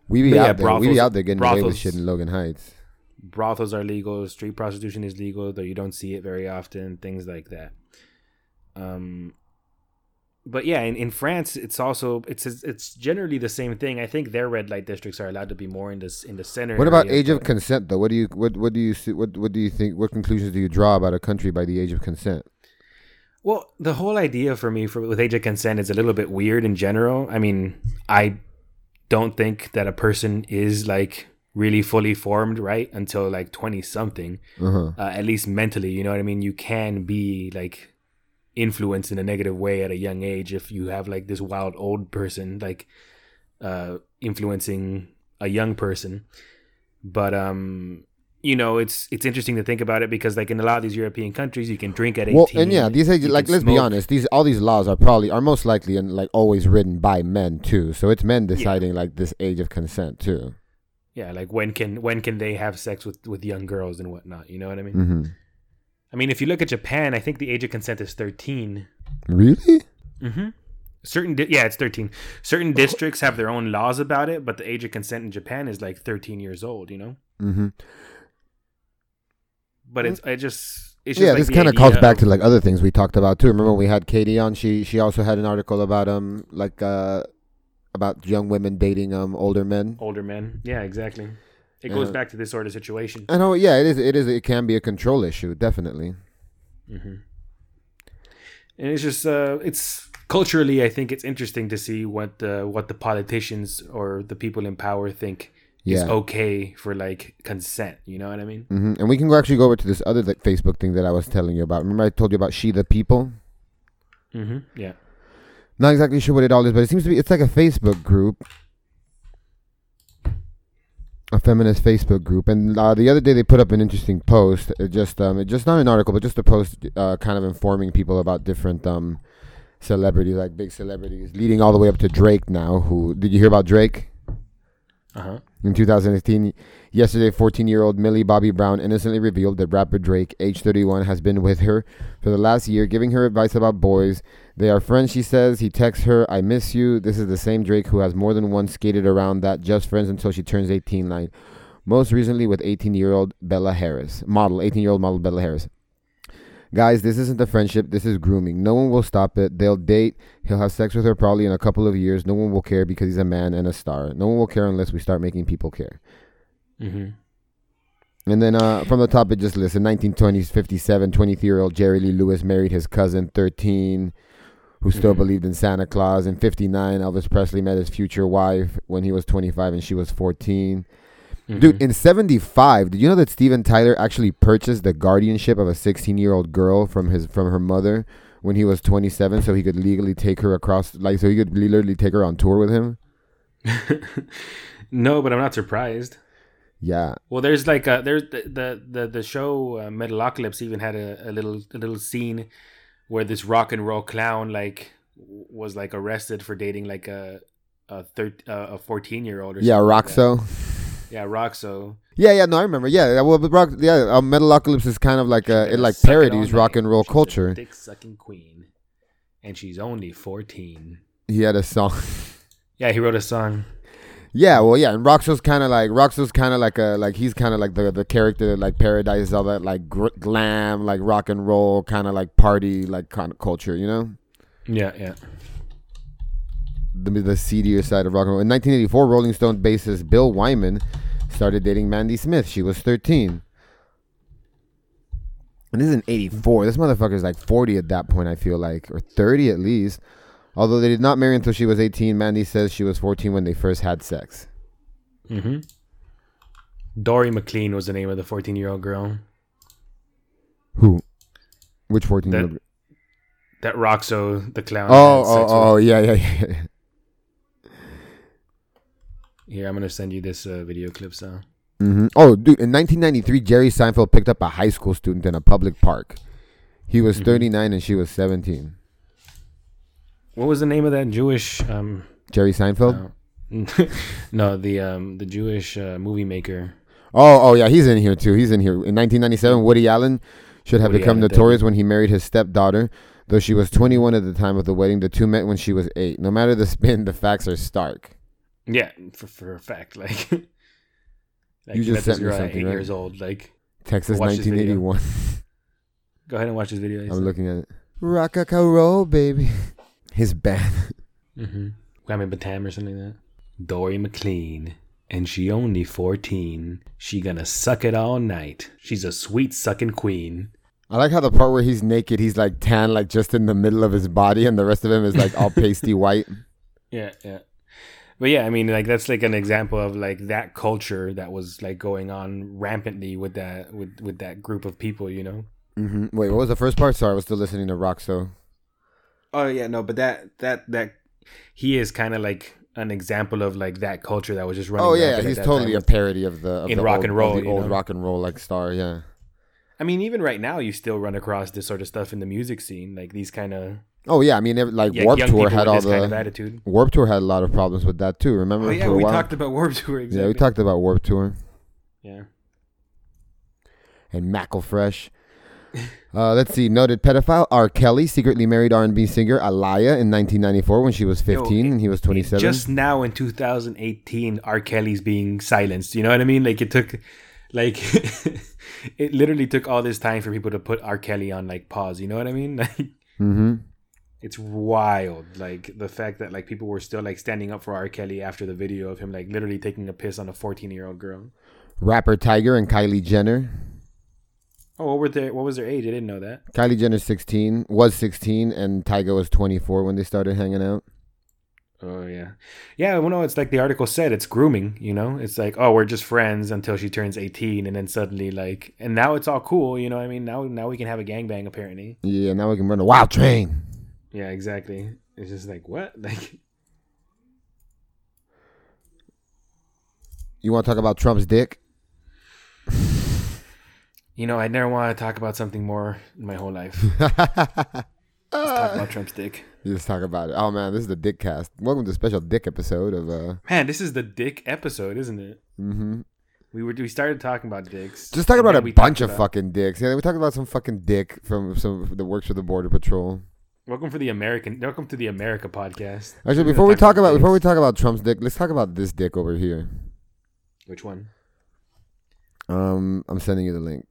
We be But yeah, out there. we be out there getting away with shit in Logan Heights. Brothels are legal, street prostitution is legal, though you don't see it very often, things like that. Um but yeah, in, in France it's also it's it's generally the same thing. I think their red light districts are allowed to be more in this in the center. What about age of consent though? What do you what what do you see what what do you think what conclusions do you draw about a country by the age of consent? Well, the whole idea for me for with age of consent is a little bit weird in general. I mean, I don't think that a person is like really fully formed, right? Until like 20 something, Uh-huh. uh, at least mentally, you know what I mean? You can be like influenced in a negative way at a young age if you have like this wild old person like uh influencing a young person. But um you know, it's it's interesting to think about it because like in a lot of these European countries you can drink at 18. Well, and yeah, these age, like let's be honest, these all these laws are probably are most likely and like always written by men too. So it's men deciding like this age of consent too. Yeah, like when can when can they have sex with with young girls and whatnot, you know what I mean? hmm I mean, if you look at Japan, I think the age of consent is 13. Really? Mm-hmm. Certain, di- yeah, it's 13. Certain districts have their own laws about it, but the age of consent in Japan is like 13 years old, you know? mm-hmm. But it's, I just, it's just Yeah, like this kind of calls back to like other things we talked about too. Remember when we had Katie on? She she also had an article about um like uh about young women dating um older men. older men. Yeah, exactly. It goes Yeah. back to this sort of situation. I know. Yeah, it is. It is. It can be a control issue, definitely. hmm And it's just, uh, it's culturally, I think it's interesting to see what the, what the politicians or the people in power think is okay for like consent. You know what I mean? hmm And we can actually go over to this other like, Facebook thing that I was telling you about. Remember I told you about She the People? Mm-hmm. Yeah. Not exactly sure what it all is, but it seems to be it's like a Facebook group, a feminist Facebook group. And uh, the other day they put up an interesting post. It just um, it just not an article, but just a post, uh, kind of informing people about different um celebrities, like big celebrities, leading all the way up to Drake now. Who did you hear about Drake? Uh huh. In 2018, yesterday, 14 year old Millie Bobby Brown innocently revealed that rapper Drake, age 31, has been with her for the last year, giving her advice about boys. They are friends, she says. He texts her, I miss you. This is the same Drake who has more than once skated around that just friends until she turns 18 line. Most recently with 18 year old Bella Harris, model, 18 year old model Bella Harris. Guys, this isn't a friendship. This is grooming. No one will stop it. They'll date. He'll have sex with her probably in a couple of years. No one will care because he's a man and a star. No one will care unless we start making people care. Mm-hmm. And then uh, from the top, it just lists in 1920s, 57, 23 year old Jerry Lee Lewis married his cousin, 13, who still Mhm. believed in Santa Claus. In 59, Elvis Presley met his future wife when he was 25 and she was 14. Mm-hmm. Dude, in 75, did you know that Steven Tyler actually purchased the guardianship of a 16 year old girl from his from her mother when he was 27 so he could legally take her across, like, so he could literally take her on tour with him? no, but I'm not surprised. Yeah. Well, there's like a, there's the the the, the show uh, Metalocalypse even had a, a little a little scene where this rock and roll clown like was like arrested for dating like a a thir- uh, a 14 year old or Yeah, something like. Rockzo. yeah Rockzo Yeah, yeah, no, I remember. Yeah, well, but rock, yeah, uh, Metalocalypse is kind of like uh, it like parodies rock and roll culture. dick sucking queen and she's only 14 He had a song. yeah he wrote a song yeah, well, yeah, and Rockzo's kind of like Rockzo's kind of like a like he's kind of like the the character that like parodies all that like gr- glam, like rock and roll kind of like party like kind of culture, you know. yeah yeah the, the seedier side of rock and roll. In 1984, Rolling Stone bassist Bill Wyman started dating Mandy Smith. She was 13. And this is in 84. This motherfucker's like 40 at that point, I feel like, or 30 at least. Although they did not marry until she was 18, Mandy says she was 14 when they first had sex. mm-hmm Dory McLean was the name of the 14 year old girl Who? Which 14 year That- old? that Rockzo the clown Oh, oh, oh, yeah, yeah, yeah. Here, I'm gonna send you this uh, video clip. So, hmm Oh, dude, in 1993, Jerry Seinfeld picked up a high school student in a public park. He was Mhm. 39 and she was 17. what was the name of that Jewish? Um, Jerry Seinfeld? uh, no, the um, the Jewish uh, movie maker. Oh, oh yeah, he's in here too. He's in here. In 1997, Woody Allen should have Woody become Allen, notorious when he married his stepdaughter. Though she was 21 at the time of the wedding, the two met when she was eight. No matter the spin, the facts are stark. Yeah, for for a fact, like, like You just sent me something, eight right? years old. Like, Texas, this video. 1981. go ahead and watch this video. I'm looking at it. Rock a roll, baby. His band. Mm-hmm. Grammy Batam or something like that. Dory McLean, and she only fourteen. She gonna suck it all night. She's a sweet sucking queen. I like how the part where he's naked, he's like tan, like just in the middle of his body, and the rest of him is like all pasty white. Yeah, yeah. But yeah, I mean, like that's like an example of like that culture that was like going on rampantly with that with with that group of people, you know. hmm Wait, what was the first part? Sorry, I was still listening to rock. So Oh yeah, no, but that that that he is kind of like an example of like that culture that was just running. oh yeah, he's totally a parody of the of In the rock old, and roll, the old know? rock and roll like star. Yeah. I mean, even right now, you still run across this sort of stuff in the music scene, like these kind of Oh yeah, I mean, every- like yeah, Warped Tour had all the kind of attitude. Warped Tour had a lot of problems with that too. Remember? Oh yeah, for a we while? talked about Warped Tour. Exactly. Yeah, we talked about Warped Tour Yeah. and McElfresh. Uh, let's see. Noted pedophile R. Kelly secretly married R&B singer Aaliyah in 1994 when she was 15 Yo, and he was 27. Just now in 2018, R. Kelly's being silenced. You know what I mean? Like it took, like, it literally took all this time for people to put R. Kelly on like pause. You know what I mean? Like hmm it's wild. Like the fact that like people were still like standing up for R. Kelly after the video of him like literally taking a piss on a 14 year old girl. Rapper Tyga and Kylie Jenner. Oh, what were their what was their age? I didn't know that. Kylie Jenner 16 was 16 and Tyga was 24 when they started hanging out. Oh yeah, yeah. Well, no, it's like the article said. It's grooming. You know, it's like oh, we're just friends until she turns eighteen, and then suddenly like, and now it's all cool. You know, what I mean, now now we can have a gangbang apparently. Yeah, now we can run a wild train. Yeah, exactly. It's just like what, like You want to talk about Trump's dick? you know, I never want to talk about something more in my whole life. Let's talk about Trump's dick. Let's talk about it. Oh man, this is the Dick Cast. Welcome to the special Dick episode of uh. Man, this is the dick episode, isn't it? Mm-hmm. We were we started talking about dicks. Just talking about a bunch of about- fucking dicks. Yeah, we talked about some fucking dick from some that works for the Border Patrol. Welcome for the American. Welcome to the America podcast. Actually, before we talk about before we talk about Trump's dick, let's talk about this dick over here. which one? Um, I'm sending you the link.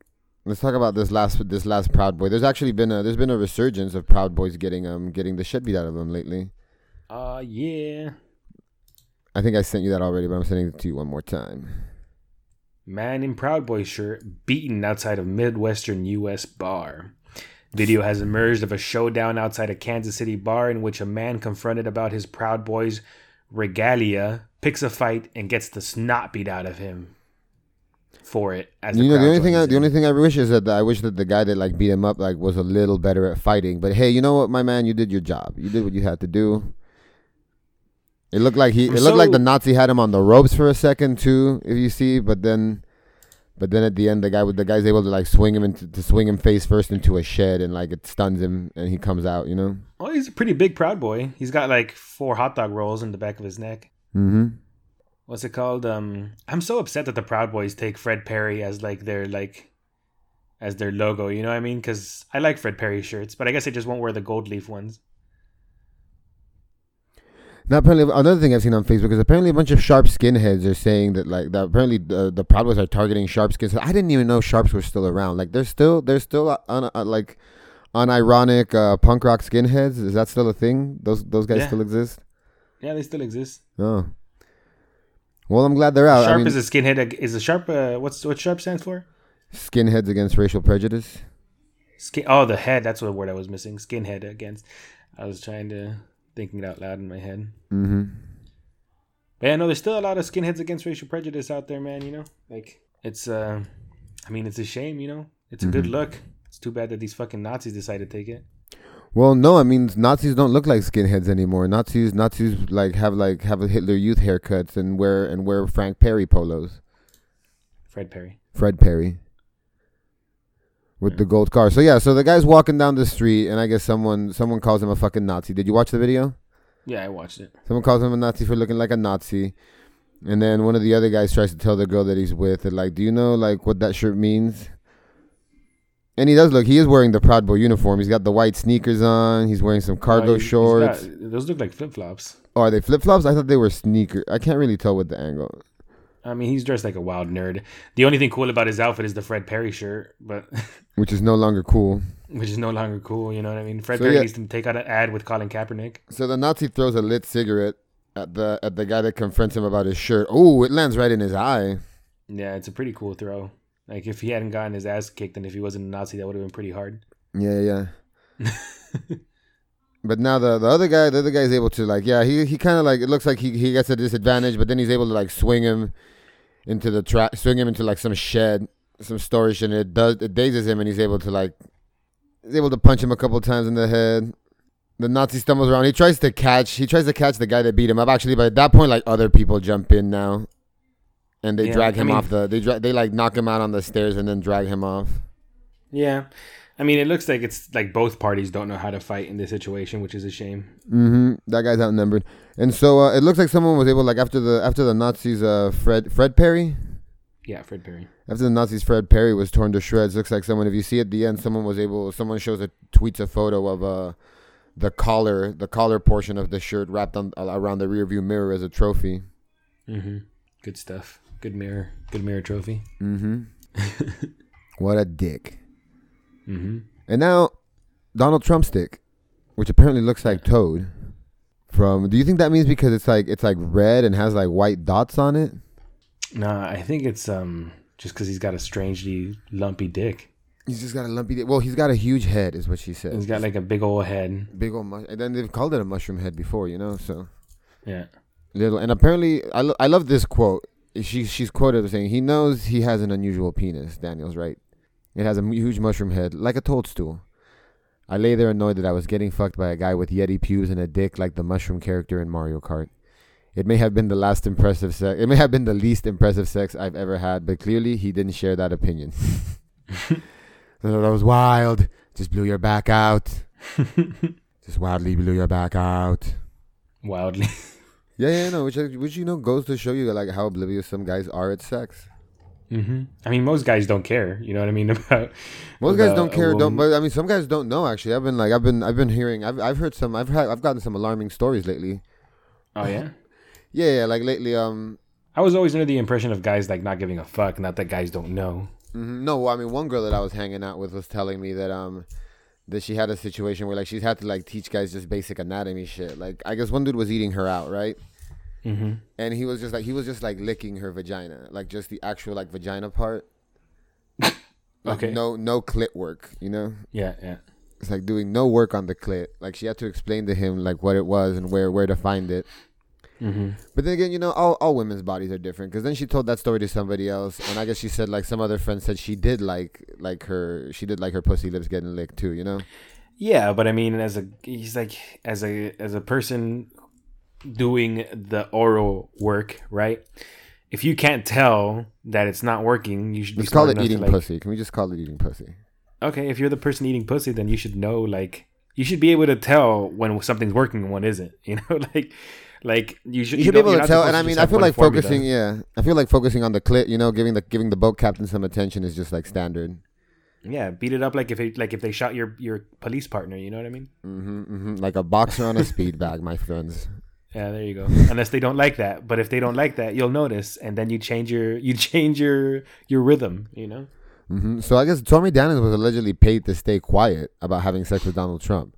Let's talk about this last this last Proud Boy. There's actually been a there's been a resurgence of Proud Boys getting um getting the shit beat out of them lately. Uh yeah. I think I sent you that already, but I'm sending it to you one more time. Man in Proud Boy shirt beaten outside of Midwestern U.S. bar. Video has emerged of a showdown outside a Kansas City bar in which a man confronted about his Proud Boys regalia picks a fight and gets the snot beat out of him for it. As you know, the only thing I, the only thing I wish is that I wish that the guy that like beat him up like was a little better at fighting. But hey, you know what, my man, you did your job. You did what you had to do. It looked like he. It I'm looked like the Nazi had him on the ropes for a second too, if you see. But then, but then at the end, the guy with the guy's able to like swing him into to swing him face first into a shed, and like it stuns him, and he comes out. You know. Well, he's a pretty big Proud Boy. He's got like four hot dog rolls in the back of his neck. Mm-hmm. What's it called? Um, I'm so upset that the Proud Boys take Fred Perry as like their like as their logo. You know what I mean? Because I like Fred Perry shirts, but I guess I just won't wear the gold leaf ones. Now, apparently, another thing I've seen on Facebook is apparently a bunch of sharp skinheads are saying that like that apparently the the Proud Boys are targeting sharp skins. I didn't even know sharps were still around. Like they're still they're still uh, like unironic uh, punk rock skinheads. Is that still a thing? Those those guys Yeah. still exist? Yeah, they still exist. Oh, well, I'm glad they're out. Sharp I mean, is a skinhead. Is a sharp? Uh, what's what sharp stands for? skinheads against racial prejudice. Skin. Oh, the head. That's what word I was missing. Skinhead against. I was trying to thinking it out loud in my head. Mm-hmm. But yeah, no, there's still a lot of skinheads against racial prejudice out there, man. You know, like it's. uh I mean, it's a shame. You know, it's a good Mhm. look. It's too bad that these fucking Nazis decided to take it. Well, no, I mean Nazis don't look like skinheads anymore. Nazis Nazis like have like have a Hitler Youth haircuts and wear and wear Frank Perry polos. Fred Perry. Fred Perry. With the gold car. So yeah, so the guy's walking down the street and I guess someone someone calls him a fucking Nazi. Did you watch the video? Yeah, I watched it. Someone calls him a Nazi for looking like a Nazi. And then one of the other guys tries to tell the girl that he's with that like, do you know like what that shirt means? And he does look. He is wearing the Proud Boy uniform. He's got the white sneakers on. He's wearing some cargo Oh, he- shorts. got- those look like flip flops. Oh, are they flip flops? I thought they were sneakers. I can't really tell with the angle. I mean, he's dressed like a wild nerd. The only thing cool about his outfit is the Fred Perry shirt, but Which is no longer cool. which is no longer cool. You know what I mean? Fred So, Perry yeah. needs to take out an ad with Colin Kaepernick. So the Nazi throws a lit cigarette at the at the guy that confronts him about his shirt. Oh, it lands right in his eye. Yeah, it's a pretty cool throw. Like if he hadn't gotten his ass kicked and if he wasn't a Nazi, that would have been pretty hard. Yeah, yeah. But now the the other guy, the other guy is able to like, yeah, he he kind of like it looks like he he gets a disadvantage, but then he's able to like swing him into the trap, swing him into like some shed, some storage, and it does it dazes him, and he's able to like, he's able to punch him a couple times in the head. The Nazi stumbles around. He tries to catch. He tries to catch the guy that beat him up. Actually, but at that point, like other people jump in now, and they Yeah, drag I him mean- off the. They dra- they like knock him out on the stairs and then drag him off. Yeah. I mean, it looks like it's like both parties don't know how to fight in this situation, which is a shame. Mm-hmm. That guy's outnumbered, and so uh, it looks like someone was able, like after the after the Nazis, uh, Fred Fred Perry, Yeah, Fred Perry. After the Nazis, Fred Perry was torn to shreds. Looks like someone. If you see at the end, someone was able. Someone shows a tweets a photo of uh the collar, the collar portion of the shirt wrapped on around the rear view mirror as a trophy. Mm-hmm. Good stuff. Good mirror. Good mirror trophy. Mm-hmm. what a dick. Mm-hmm. And now Donald Trump's dick, which apparently looks like Toad. From do you think that means because it's like it's like red and has like white dots on it? Nah, I think it's um just because he's got a strangely lumpy dick. He's just got a lumpy. Dick. Well, he's got a huge head, is what she said. He's got like a big old head. big old mush. And then they've called it a mushroom head before, you know. So Yeah. little. And apparently, I, lo- I love this quote. She she's quoted as saying, "He knows he has an unusual penis." Daniel's right. It has a huge mushroom head, like a toadstool. I lay there annoyed that I was getting fucked by a guy with yeti pews and a dick like the mushroom character in Mario Kart. It may have been the last impressive sex. It may have been the least impressive sex I've ever had, but clearly he didn't share that opinion. So that was wild. Just blew your back out. Just wildly blew your back out. Wildly. Yeah, yeah, no, which which you know goes to show you like how oblivious some guys are at sex. mm-hmm. I mean, most guys don't care. You know what I mean about Most guys don't care, don't. But I mean, some guys don't know. Actually, I've been like, I've been, I've been hearing, I've, I've heard some, I've had, I've gotten some alarming stories lately. Oh yeah. Yeah, yeah, like lately, um, I was always under the impression of guys like not giving a fuck, not that guys don't know. mhm, no, I mean, one girl that I was hanging out with was telling me that um, that she had a situation where like she's had to like teach guys just basic anatomy shit. Like, I guess one dude was eating her out, right? Mm-hmm. and he was just like he was just like licking her vagina, like just the actual like vagina part. Like, Okay. No, no clit work. You know, Yeah, yeah. it's like doing no work on the clit. Like she had to explain to him like what it was and where where to find it. Mm-hmm. But then again, you know, all all women's bodies are different. Because then she told that story to somebody else, and I guess she said like some other friend said she did like like her she did like her pussy lips getting licked too. You know. Yeah, but I mean, as a he's like as a as a person doing the oral work, right? If you can't tell that it's not working, you should be Let's call it eating like- pussy. Can we just call it eating pussy? Okay, if you're the person eating pussy, then you should know like you should be able to tell when something's working and what isn't. You know, like like you should You should be able to tell, and I mean, I feel like formula. focusing, yeah, I feel like focusing on the clit, you know, giving the giving the boat captain some attention is just like standard. Yeah, beat it up like if it, like if they shot your your police partner. You know what I mean? hmm hmm Like a boxer on a speed bag, my friends. Yeah, there you go. Unless they don't like that, but if they don't like that, you'll notice, and then you change your you change your your rhythm. You know. hmm So I guess Stormy Daniels was allegedly paid to stay quiet about having sex with Donald Trump.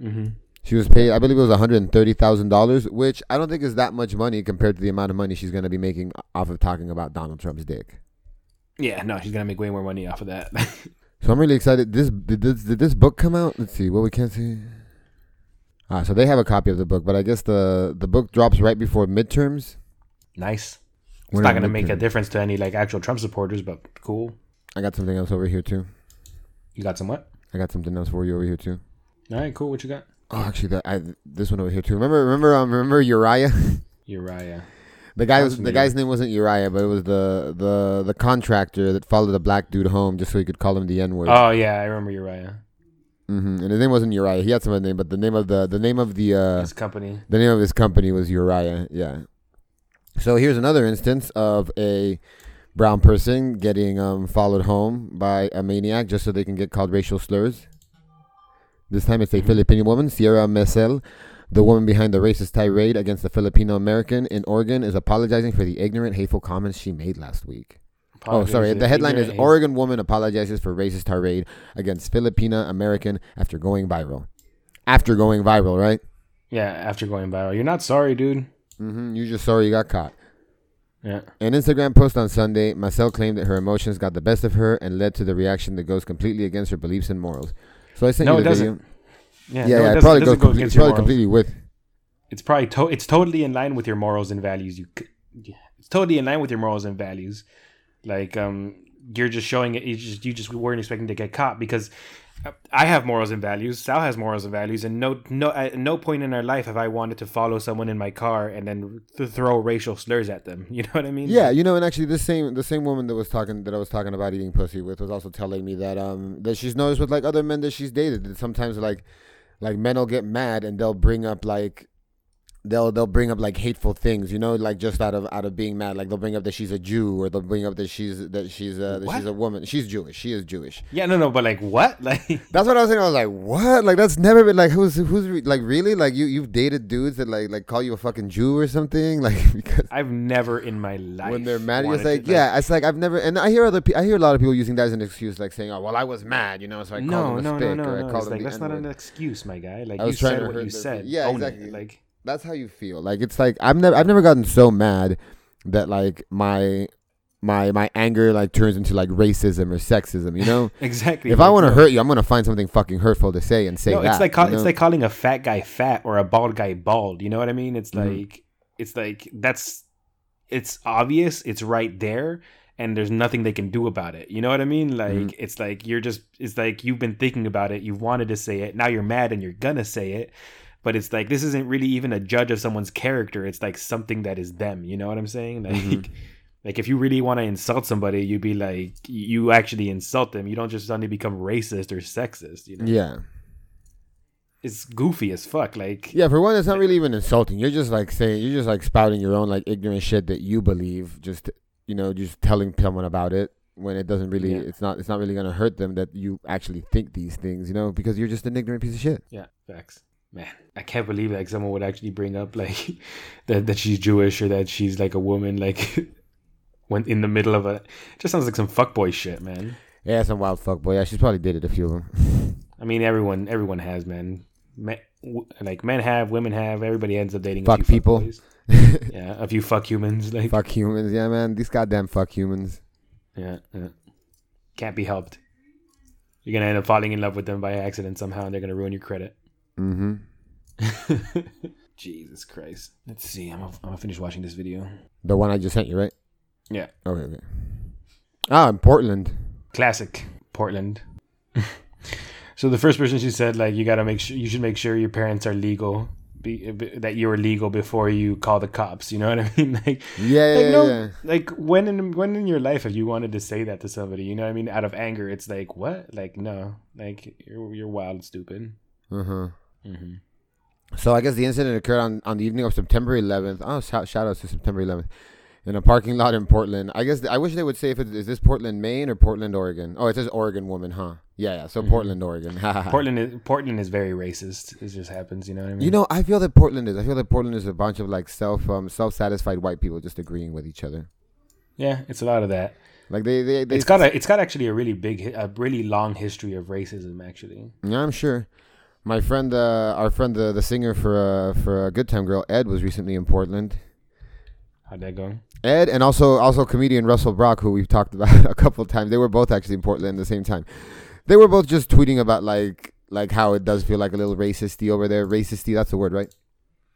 Mm-hmm. She was paid, I believe it was one hundred and thirty thousand dollars, which I don't think is that much money compared to the amount of money she's going to be making off of talking about Donald Trump's dick. Yeah, no, she's gonna make way more money off of that. So I'm really excited. This did this did this book come out? Let's see. What we can't see. Ah, so they have a copy of the book, but I guess the the book drops right before midterms. nice. It's We're not gonna make a difference to any like actual Trump supporters, but cool. I got something else over here too. You got some what? I got something else for you over here too. All right, cool. What you got? Oh, actually, that I this one over here too. Remember, remember, um, remember Uriah. Uriah. The guy was the guy's name wasn't Uriah, but it was the the the contractor that followed the black dude home just so he could call him the N word. Oh yeah, I remember Uriah. hmm And his name wasn't Uriah. He had some other name, but the name of the the name of the uh His company. the name of his company was Uriah. Yeah. So here's another instance of a brown person getting um followed home by a maniac just so they can get called racial slurs. This time it's a. Filipino woman, Sierra Mesel. The woman behind the racist tirade against the Filipino American in Oregon is apologizing for the ignorant, hateful comments she made last week. Oh, sorry. The headline is Oregon woman apologizes for racist tirade against Filipina American after going viral. After going viral, right? Yeah, after going viral, you're not sorry, dude. Mm-hmm. You just sorry you got caught. Yeah. An Instagram post on Sunday, Marcel claimed that her emotions got the best of her and led to the reaction that goes completely against her beliefs and morals. So I sent No, you it doesn't. video. Yeah, no, yeah, it it probably goes go complete, against your probably morals. completely with. It's probably to- it's totally in line with your morals and values. You, c- yeah, it's totally in line with your morals and values. Like um, you're just showing it. You just you just weren't expecting to get caught because I have morals and values. Sal has morals and values, and no no at no point in our life have I wanted to follow someone in my car and then th- throw racial slurs at them. You know what I mean? Yeah, you know, and actually, the same the same woman that was talking that I was talking about eating pussy with was also telling me that um that she's noticed with like other men that she's dated that sometimes like like men will get mad and they'll bring up like they'll they'll bring up like hateful things, you know, like just out of out of being mad, like they'll bring up that she's a Jew or they'll bring up that she's that she's uh, that What? she's a woman. She's Jewish. She is Jewish. Yeah, no, no, but like what? Like That's what I was saying. I was like, what? Like that's never been like who's who's re- like really like you you've dated dudes that like like call you a fucking Jew or something like because I've never in my life when they're mad, you're wanted like, to, yeah, it's like I've never, and I hear other, pe- I hear a lot of people using that as an excuse, like saying, oh, well, I was mad, you know, so I no, called him a no, no, no, or I no. called It's him like that's not N-word. an excuse, my guy. Like I you was trying said to what you said. Yeah, exactly. Like That's how you feel. Like it's like I've never, I've never gotten so mad that like my, my, my anger like turns into like racism or sexism. You know, exactly. if I want to hurt you, I'm gonna find something fucking hurtful to say and say no, that. it's like call, you it's like calling a fat guy fat or a bald guy bald. You know what I mean? It's Mhm. like it's like that's it's obvious. It's right there, and there's nothing they can do about it. You know what I mean? Like Mhm. it's like you're just it's like you've been thinking about it. You've wanted to say it. Now you're mad and you're gonna say it. But it's like this isn't really even a judge of someone's character. It's like something that is them. You know what I'm saying? Like. Mhm. Like if you really want to insult somebody, you'd be like, you actually insult them. You don't just suddenly become racist or sexist. You know, yeah, it's goofy as fuck. Like, yeah. For one, it's not really even insulting. You're just like saying, you're just like spouting your own like ignorant shit that you believe. Just you know, just telling someone about it when it doesn't really, Yeah. it's not, it's not really gonna hurt them that you actually think these things. You know, because you're just an ignorant piece of shit. yeah, facts. Man, I can't believe like someone would actually bring up like that that she's Jewish or that she's like a woman. Like when in the middle of a, it just sounds like some fuckboy shit, man. Yeah, some wild fuck boy. Yeah, she's probably dated a few of them. I mean, everyone everyone has man. Men, w- like men have, women have. Everybody ends up dating. Fuck a few people. yeah, a few fuck humans. Like, fuck humans. Yeah, man. These goddamn fuck humans. Yeah, yeah. Can't be helped. You're gonna end up falling in love with them by accident somehow, and they're gonna ruin your credit. Mm-hmm. Jesus Christ. Let's see. I'm gonna, I'm gonna finish watching this video. The one I just sent you, right? Yeah. Okay, okay. Ah, in Portland. Classic Portland. so the first person she said, like, you gotta make sure you should make sure your parents are legal. Be, be- that you are legal before you call the cops. You know what I mean? Like, Yeah, like yeah, no, yeah. like when in when in your life have you wanted to say that to somebody? You know what I mean? Out of anger, it's like what? Like no, like you're you're wild, stupid. Uh-huh. Mm-hmm. So I guess the incident occurred on, on the evening of September 11th. Oh, shout, shout out to September 11th. In a parking lot in Portland. I guess I wish they would say if it is this Portland, Maine or Portland, Oregon. Oh, it says Oregon woman, huh? Yeah, yeah. So Mhm. Portland, Oregon. Portland is Portland is very racist. It just happens. You know what I mean? You know, I feel that Portland is. I feel that Portland is a bunch of like self um, self satisfied white people just agreeing with each other. yeah, it's a lot of that. Like they they, they It's got a it's got actually a really big a really long history of racism. Actually, Yeah, I'm sure. My friend, uh, our friend, the the singer for uh, for a Good Time Girl, Ed, was recently in Portland. how'd that go? Ed and also also comedian Russell Brock, who we've talked about a couple of times. They were both actually in Portland at the same time. They were both just tweeting about like like how it does feel like a little racisty over there. Racisty, that's the word, right?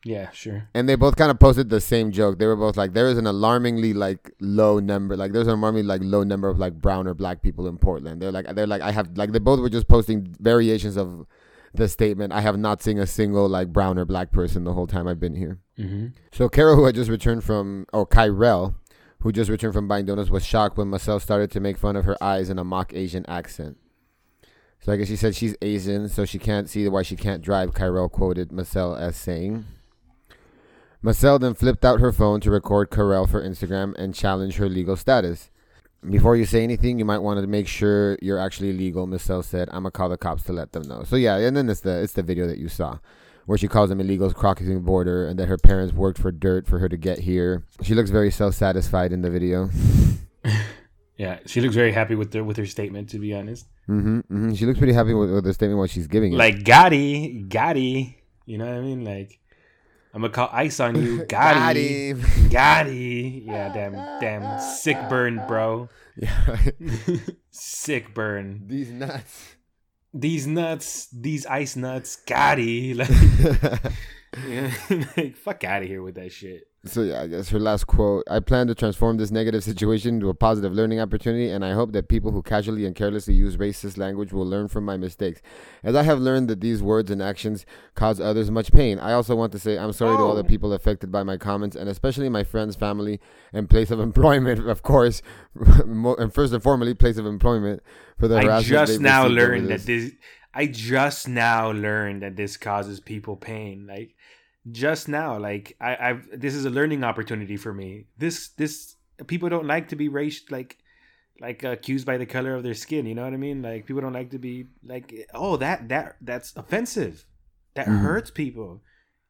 Yeah, sure. And they both kind of posted the same joke. They were both like, there is an alarmingly like low number, like there's an alarmingly like low number of like brown or black people in Portland. They're like they're like I have like they both were just posting variations of the statement. I have not seen a single like brown or black person the whole time I've been here. Mm-hmm. So Carol, who had just returned from, or Kyrell, who just returned from buying donuts, was shocked when Marcel started to make fun of her eyes in a mock Asian accent. So I guess she said she's Asian, so she can't see why she can't drive. Kyrell quoted Marcel as saying. Marcel then flipped out her phone to record Carell for Instagram and challenge her legal status. Before you say anything, you might want to make sure you're actually legal, Marcel said. I'm gonna call the cops to let them know. So yeah, and then it's the it's the video that you saw where she calls them illegals crossing the border and that her parents worked for dirt for her to get here. She looks very self-satisfied in the video. Yeah, she looks very happy with her with her statement. To be honest, hmm hmm She looks pretty happy with, with the statement what she's giving. it. like Gotti, Gotti. You know what I mean? Like, I'm gonna call ice on you, Gotti, him. Gotti. Yeah, damn, damn, sick burn, bro. yeah. sick burn. These nuts. these nuts, these ice nuts, Gotti. Like, like fuck out of here with that shit. So yeah, I guess her last quote: "I plan to transform this negative situation into a positive learning opportunity, and I hope that people who casually and carelessly use racist language will learn from my mistakes. As I have learned that these words and actions cause others much pain, I also want to say I'm sorry to all the Oh. people affected by my comments, and especially my friends, family, and place of employment. Of course, and first and foremost, place of employment for the I harassment just now learned that this. I just now learned that this causes people pain. Like just now, like I, I've this is a learning opportunity for me. This this people don't like to be race like like accused by the color of their skin. You know what I mean? Like people don't like to be like oh that that that's offensive. That Mhm. hurts people.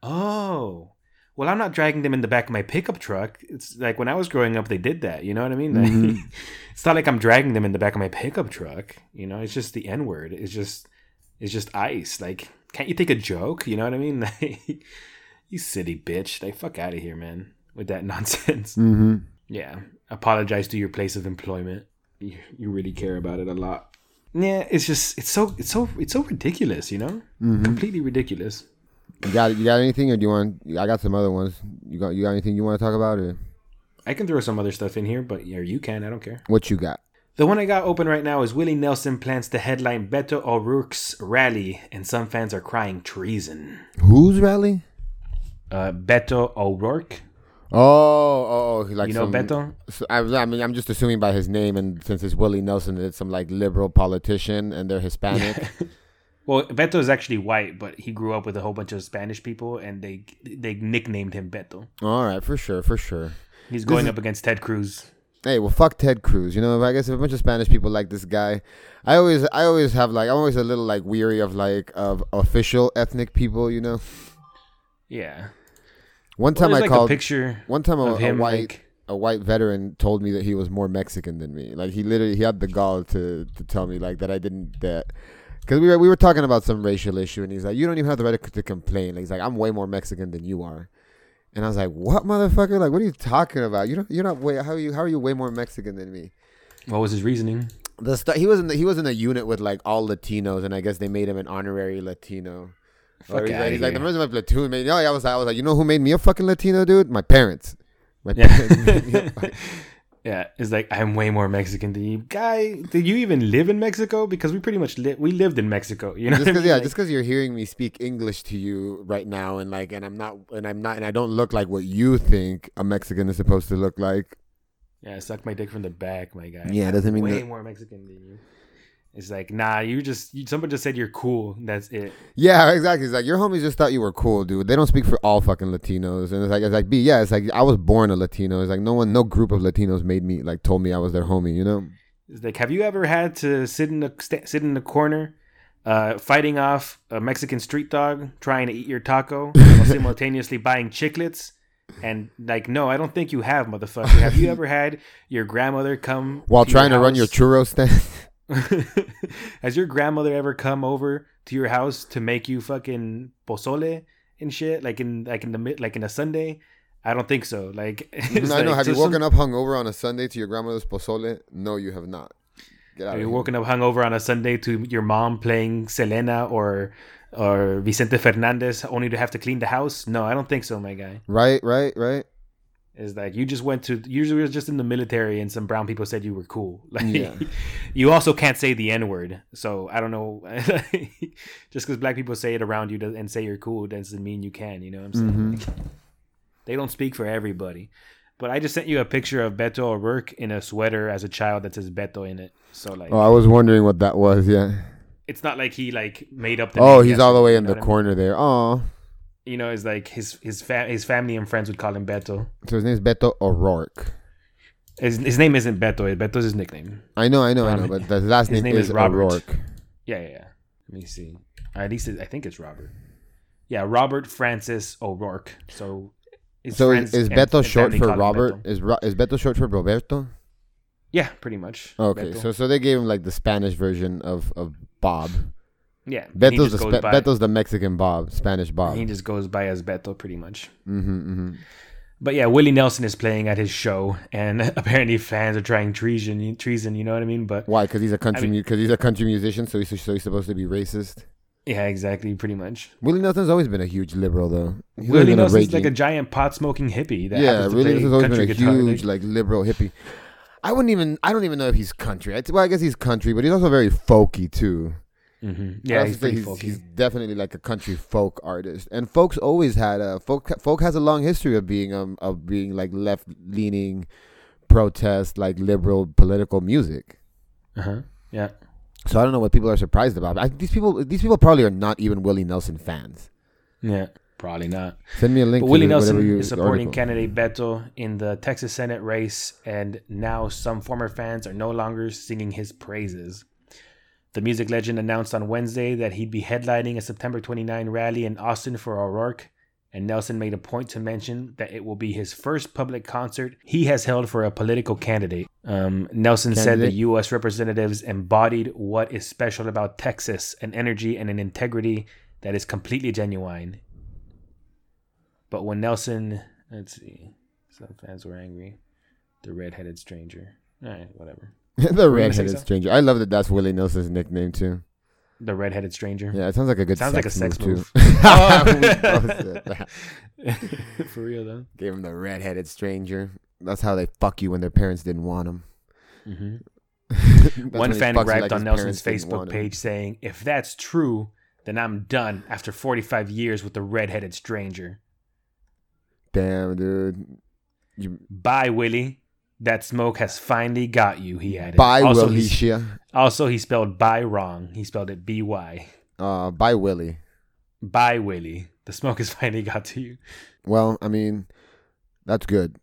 Oh. Well, I'm not dragging them in the back of my pickup truck. It's like when I was growing up, they did that. You know what I mean? Like, Mhm. it's not like I'm dragging them in the back of my pickup truck. You know, it's just the N word. It's just, it's just ice. Like, can't you take a joke? You know what I mean? Like, you silly bitch. Like, fuck out of here, man, with that nonsense. Mm-hmm. Yeah, apologize to your place of employment. You, you really care about it a lot. Yeah, it's just, it's so, it's so, it's so ridiculous. You know, Mm-hmm. completely ridiculous. You got you got anything, or do you want? I got some other ones. You got you got anything you want to talk about, or I can throw some other stuff in here, but yeah, you can. I don't care. what you got? The one I got open right now is Willie Nelson plans to headline Beto O'Rourke's rally, and some fans are crying treason. Whose rally? Uh, Beto O'Rourke, Oh, oh, oh, like you know some, Beto? So, I, I mean, I'm just assuming by his name, and since it's Willie Nelson, it's some like liberal politician, and they're Hispanic. Well, Beto is actually white, but he grew up with a whole bunch of Spanish people, and they they nicknamed him Beto. All right, for sure, for sure. He's going is- up against Ted Cruz. Hey, well, fuck Ted Cruz. You know, I guess if a bunch of Spanish people like this guy, I always, I always have like, I'm always a little like weary of like of official ethnic people. You know, Yeah. One time there's I like called, a picture one time a, of a white, like a white veteran told me that he was more Mexican than me. Like he literally, he had the gall to to tell me like that I didn't that. Because we were, we were talking about some racial issue, and he's like, "You don't even have the right to complain." Like, he's like, "I'm way more Mexican than you are," and I was like, "What, motherfucker? Like, what are you talking about? You don't, you're not way. How are you? How are you way more Mexican than me?" what was his reasoning? The stu- he was in the, he was in a unit with like all Latinos, and I guess they made him an honorary Latino. Or Fuck he's, like, he's like, the here. reason my platoon made. No, oh, I was, I was like, you know who made me a fucking Latino, dude? My parents. My Yeah. parents made me a fucking- yeah, it's like I'm way more Mexican than you, guy. Did you even live in Mexico? Because we pretty much li- we lived in Mexico. You know, just I because mean? yeah, Like- just because you're hearing me speak English to you right now, and like, and I'm not, and I'm not, and I don't look like what you think a Mexican is supposed to look like. Yeah, suck my dick from the back, my guy. Yeah, doesn't mean way that- more Mexican than you. It's like, nah, you just you, someone just said you're cool. That's it. Yeah, exactly. It's like your homies just thought you were cool, dude. They don't speak for all fucking Latinos, and it's like, it's like, B, yeah, it's like I was born a Latino. It's like no one, no group of Latinos made me like told me I was their homie. You know? It's like, have you ever had to sit in the sta sit in the corner, uh, fighting off a Mexican street dog trying to eat your taco while simultaneously buying chiclets? And like, no, I don't think you have, motherfucker. Have you ever had your grandmother come While trying to run your churro stand. Has your grandmother ever come over to your house to make you fucking pozole and shit? Like in like in the mid like in a Sunday? I don't think so. Like know. like Have you just some- woken up hungover on a Sunday to your grandmother's pozole? No, you have not. Get out Have you woken up hungover on a Sunday to your mom playing Selena or or Vicente Fernandez only to have to clean the house? No, I don't think so, my guy. Right, right, right. Is like you just went to usually it was just in the military and some brown people said you were cool. Like Yeah. you also can't say the N word. So I don't know. just because black people say it around you and say you're cool doesn't mean you can. You know what I'm saying? Mhm. They don't speak for everybody. But I just sent you a picture of Beto O'Rourke in a sweater as a child that says Beto in it. So like, Oh, I was wondering what that was. Yeah. it's not like he like made up the. Oh, he's all the way in the what I mean? corner there. Oh, You know, it's like his his fa- his family and friends would call him Beto. so his name is Beto O'Rourke. His, his name isn't Beto. Beto's his nickname. I know, I know, I Um, know, but the last name, name is, is Robert. O'Rourke. Yeah, yeah, yeah. Let me see. At least it, I think it's Robert. Yeah, Robert Francis O'Rourke. So, So is, is Beto and short family for Robert? Beto. Is Ro- is Beto short for Roberto? Yeah, pretty much. Okay, Beto. so so they gave him like the Spanish version of of Bob. Yeah, Beto's the just Spa- goes by- Beto's the Mexican Bob, Spanish Bob. He just goes by as Beto, pretty much. Mm-hmm, mm-hmm. But yeah, Willie Nelson is playing at his show, and apparently fans are trying treason. Treason, you know what I mean? But Why? Because he's a country I mean- because he's a country musician, so he's so he's supposed to be racist. yeah, exactly, pretty much. Willie Nelson's always been a huge liberal, though. He's Willie Nelson's like a giant pot smoking hippie. That yeah. Willie Nelson's always been a guitar. huge like liberal hippie. I wouldn't even. I don't even know if he's country. I, well, I guess he's country, but he's also very folky too. Hmm Yeah, he's he's, he's definitely like a country folk artist, and folks always had a folk. Folk has a long history of being um of being like left leaning, protest like liberal political music. Uh-huh. Yeah. So I don't know what people are surprised about. I, these people, these people probably are not even Willie Nelson fans. Yeah. Probably not. Send me a link. But to Willie Nelson is supporting article. candidate Beto in the Texas Senate race, and now some former fans are no longer singing his praises. The music legend announced on Wednesday that he'd be headlining a September 29 rally in Austin for O'Rourke, and Nelson made a point to mention that it will be his first public concert he has held for a political candidate. Um, Nelson said the U.S. representatives embodied what is special about Texas an energy and an integrity that is completely genuine. But when Nelson, let's see, some fans were angry. The redheaded stranger. All right, whatever. the redheaded stranger. I love that. That's Willie Nelson's nickname too. The redheaded stranger. Yeah, it sounds like a good. Sounds like a sex sex move, move. too. Oh. We both said that. For real though. Gave him the redheaded stranger. That's how they fuck you when their parents didn't want them. hmm One fan griped like on Nelson's Facebook page saying, "If that's true, then I'm done after 45 years with the redheaded stranger." Damn, dude. You Bye, Willie. That smoke has finally got you. He added. By also, Willie. he's- Shia. Also, he spelled "by" wrong. He spelled it B Y. Uh, by Willie. By Willie. The smoke has finally got to you. Well, I mean, that's good.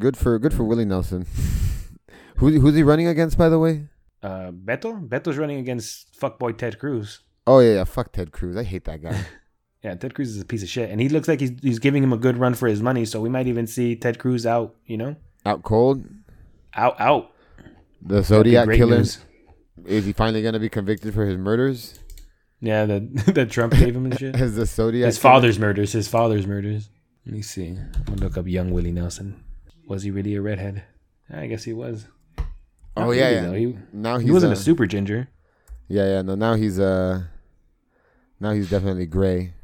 Good for good for Willie Nelson. Who who's he running against, by the way? Uh, Beto? Beto's running against fuckboy Ted Cruz. Oh yeah, yeah. Fuck Ted Cruz. I hate that guy. Yeah, Ted Cruz is a piece of shit, and he looks like he's he's giving him a good run for his money. So we might even see Ted Cruz out. You know, Out cold. Out, out. The Zodiac great killer. news. Is he finally gonna be convicted for his murders? Yeah, that that Trump gave him and shit. As the Zodiac. His killer? father's murders. His father's murders. Let me see. I'm gonna look up young Willie Nelson. Was he really a redhead? I guess he was. Oh yeah, really, yeah. though. He, Now he's he wasn't uh, a super ginger. Yeah, yeah. No, now he's uh, now he's definitely gray.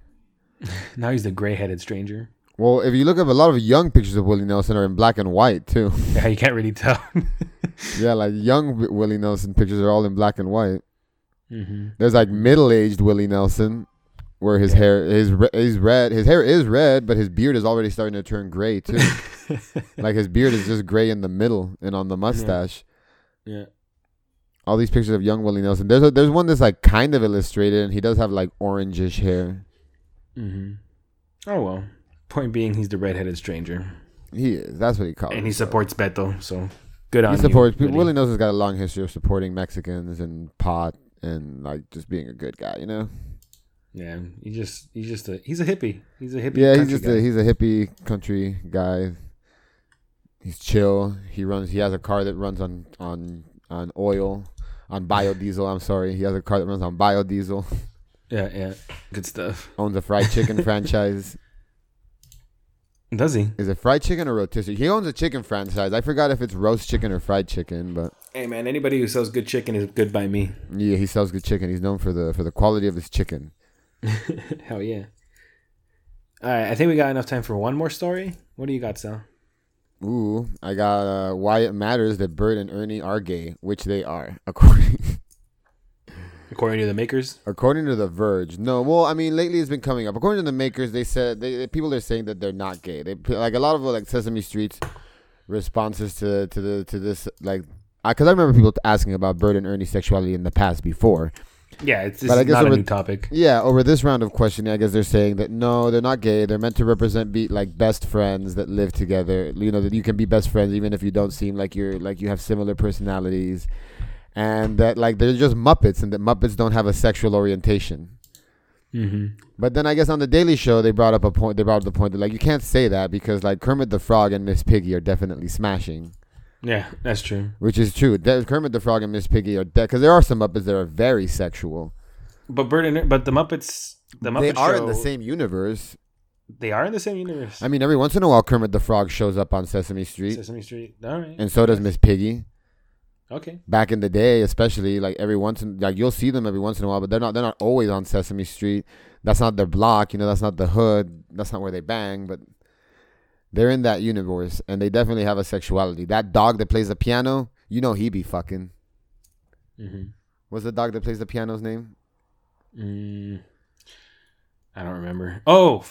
Now he's the gray-headed stranger. Well, if you look up a lot of young pictures of Willie Nelson are in black and white too. Yeah, you can't really tell. yeah, like young Willie Nelson pictures are all in black and white. hmm There's like middle-aged Willie Nelson, where his Yeah. hair his re- is red. His hair is red, but his beard is already starting to turn gray too. like his beard is just gray in the middle and on the mustache. yeah. All these pictures of young Willie Nelson. There's a, there's one that's like kind of illustrated, and he does have like orangish hair. hmm Oh well. Point being, he's the redheaded stranger, He is. That's what he calls. and he himself. supports Beto. So good on He supports you. Willie Nelson's got a long history of supporting Mexicans and pot and like just being a good guy. You know. Yeah, he just he's just a he's a hippie. He's a hippie. Yeah, he's just guy. a he's a hippie country guy. He's chill. He runs. He has a car that runs on on on oil, on biodiesel. I'm sorry. He has a car that runs on biodiesel. yeah, yeah, good stuff. Owns a fried chicken franchise. Does he? Is it fried chicken or rotisserie? He owns a chicken franchise. I forgot if it's roast chicken or fried chicken, but Hey man, anybody who sells good chicken is good by me. yeah, he sells good chicken. He's known for the for the quality of his chicken. Hell yeah. All right, I think we got enough time for one more story. What do you got, Sal? Ooh, I got uh, why it matters that Bert and Ernie are gay, which they are, according According to the makers. according to The Verge. No, well, I mean, lately it's been coming up. According to the makers, they said they, people are saying that they're not gay. They like a lot of like Sesame Street's responses to to the to this like because I remember people asking about Bert and Ernie's sexuality in the past before. Yeah, it's, it's But I guess not a over- new topic. Yeah, over this round of questioning, I guess they're saying that no, they're not gay. They're meant to represent be like best friends that live together. You know that you can be best friends even if you don't seem like you're like you have similar personalities, and that like they're just Muppets and that Muppets don't have a sexual orientation. Mm-hmm. But then I guess on the Daily Show they brought up a point. They brought up the point that like you can't say that because like Kermit the Frog and Miss Piggy are definitely smashing, Yeah, that's true. which is true. De- Kermit the Frog and Miss Piggy are dead because there are some Muppets that are very sexual. But Bert and but the Muppets, the Muppet they are Show, in the same universe. They are in the same universe. I mean, every once in a while, Kermit the Frog shows up on Sesame Street, Sesame Street. All right. and so does Miss Piggy. Okay. Back in the day, especially like every once in like you'll see them every once in a while, but they're not they're not always on Sesame Street. That's not their block, you know. That's not the hood. That's not where they bang, but they're in that universe, and they definitely have a sexuality. That dog that plays the piano, you know, he be fucking. Mm-hmm. What's the dog that plays the piano's name? Mm, I don't remember. Oh,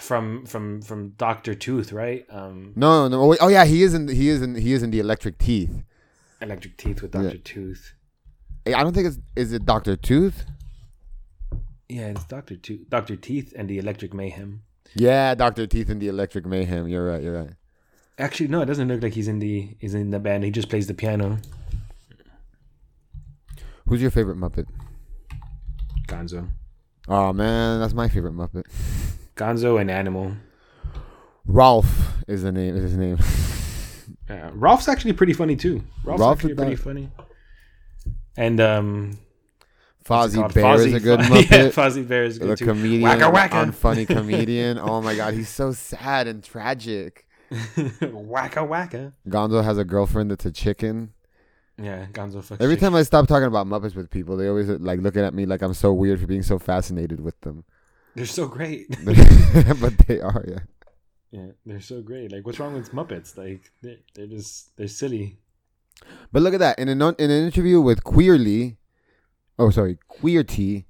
from from from Doctor Tooth, right? Um, No, no. Oh, oh yeah, he is in. He is in. He is in the Electric Teeth. Electric Teeth with Yeah. Doctor Tooth. Eh, I don't think it's. Is it Doctor Tooth? Yeah, it's Doctor Tooth, Doctor Teeth, and the Electric Mayhem. Yeah, Doctor Teeth and the Electric Mayhem. You're right. You're right. Actually, no, it doesn't look like he's in the he's in the band. He just plays the piano. Who's your favorite Muppet? Gonzo, Oh man, that's my favorite Muppet. Gonzo, and Animal. Rowlf is the name. Is his name? Uh, Rowlf's actually pretty funny too. Rowlf's Rowlf actually pretty funny. And um, Fozzie? Bear is a good yeah, Muppet. Fozzie Bear is the good too. comedian, Wacka wacka. unfunny comedian. Oh my god, he's so sad and tragic. wacka wacka. Gonzo has a girlfriend that's a chicken. Yeah, Gonzo fucks. Every shit. time I stop talking about Muppets with people, they always like looking at me like I'm so weird for being so fascinated with them. they're so great. but they are, yeah. Yeah, they're so great. Like, what's wrong with Muppets? Like, they're, they're just they're silly. But look at that in an in an interview with Queerly, oh sorry, Queerty,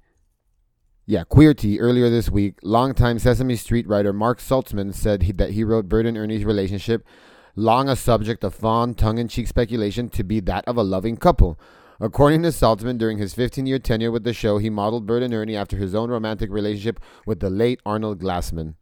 yeah, Queerty earlier this week, longtime Sesame Street writer Mark Saltzman said he, that he wrote Bert and Ernie's relationship, long a subject of fond, tongue-in-cheek speculation, to be that of a loving couple. According to Saltzman, during his 15-year tenure with the show, he modeled Bert and Ernie after his own romantic relationship with the late Arnold Glassman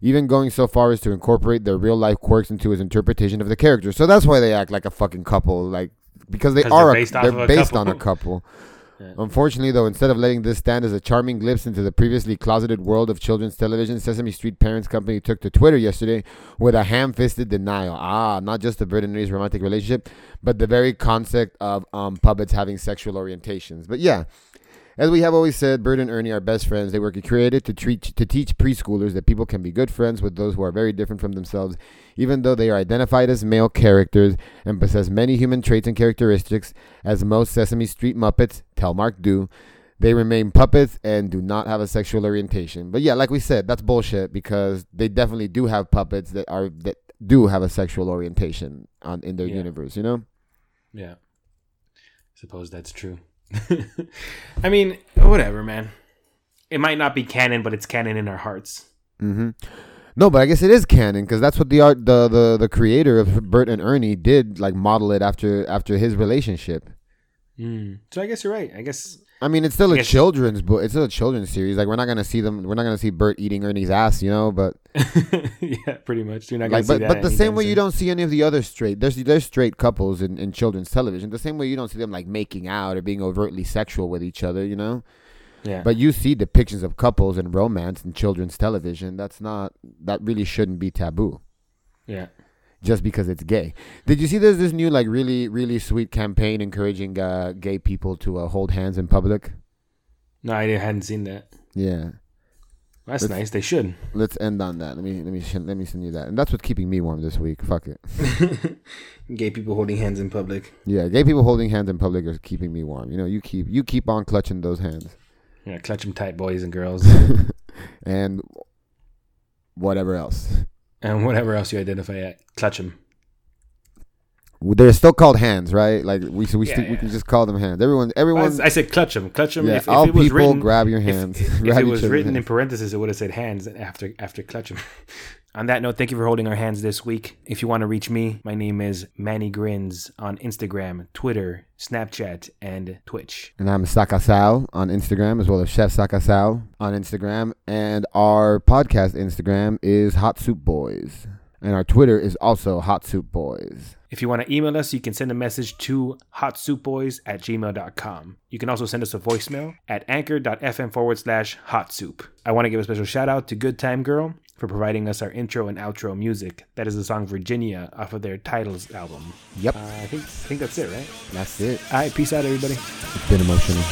even going so far as to incorporate their real life quirks into his interpretation of the characters. So that's why they act like a fucking couple, like because they 'Cause are they're a- based off they're of a based on a couple. Yeah. Unfortunately, though, instead of letting this stand as a charming glimpse into the previously closeted world of children's television, Sesame Street Parents Company took to Twitter yesterday with a ham-fisted denial. Ah, not just the Bert and Ernie's romantic relationship, but the very concept of um, puppets having sexual orientations. But yeah, as we have always said, Bert and Ernie are best friends. They were created to treat to teach preschoolers that people can be good friends with those who are very different from themselves, even though they are identified as male characters and possess many human traits and characteristics, as most Sesame Street Muppets, tell Mark do. They remain puppets and do not have a sexual orientation. But yeah, like we said, that's bullshit because they definitely do have puppets that are that do have a sexual orientation on in their Yeah. universe. You know. Yeah. I Suppose that's true. I mean, whatever, man. It might not be canon, but it's canon in our hearts. Mm-hmm. No, but I guess it is canon because that's what the art, the, the the creator of Bert and Ernie did, like model it after after his relationship. Mm. So I guess you're right. I guess I mean, it's still a children's book. It's still a children's series. Like we're not gonna see them. We're not gonna see Bert eating Ernie's ass, you know. But yeah, pretty much. You're not gonna like, see but that but the same way you don't see any of the other straight. There's there's straight couples in, in children's television. The same way you don't see them like making out or being overtly sexual with each other, you know. Yeah. But you see depictions of couples and romance in children's television. That's not. That really shouldn't be taboo. yeah. Just because it's gay. Did you see there's this new like really really sweet campaign encouraging uh, gay people to uh, hold hands in public? No, I didn't- hadn't seen that. Yeah. That's Let's- nice. They should. Let's end on that. Let me let me let me send you that. And that's what's keeping me warm this week. Fuck it. Gay people holding hands in public. Yeah, gay people holding hands in public are keeping me warm. You know, you keep you keep on clutching those hands. Yeah, clutch them tight, boys and girls, and whatever else. And whatever else you identify at. Clutch them. They're still called hands, right? Like we so we, Yeah, st- we can just call them hands. Everyone everyone I said clutch them. Clutch them. yeah, if, if all it was people written, grab your if- hands. If, Grab it was written in parentheses, it would have said hands after after clutch 'em. on that note, thank you for holding our hands this week. If you want to reach me, my name is Manny Grins on Instagram, Twitter, Snapchat, and Twitch. And I'm Sakasal on Instagram as well as Chef Sakasal on Instagram. And our podcast Instagram is Hot Soup Boys. And our Twitter is also Hot Soup Boys. If you want to email us, you can send a message to hotsoupboys at gmail.com. You can also send us a voicemail at anchor.fm forward slash hot soup. I want to give a special shout out to Good Time Girl for providing us our intro and outro music. That is the song Virginia off of their Titles album. Yep. Uh, I think I think that's it, right? That's it. All right, peace out, everybody. It's been emotional.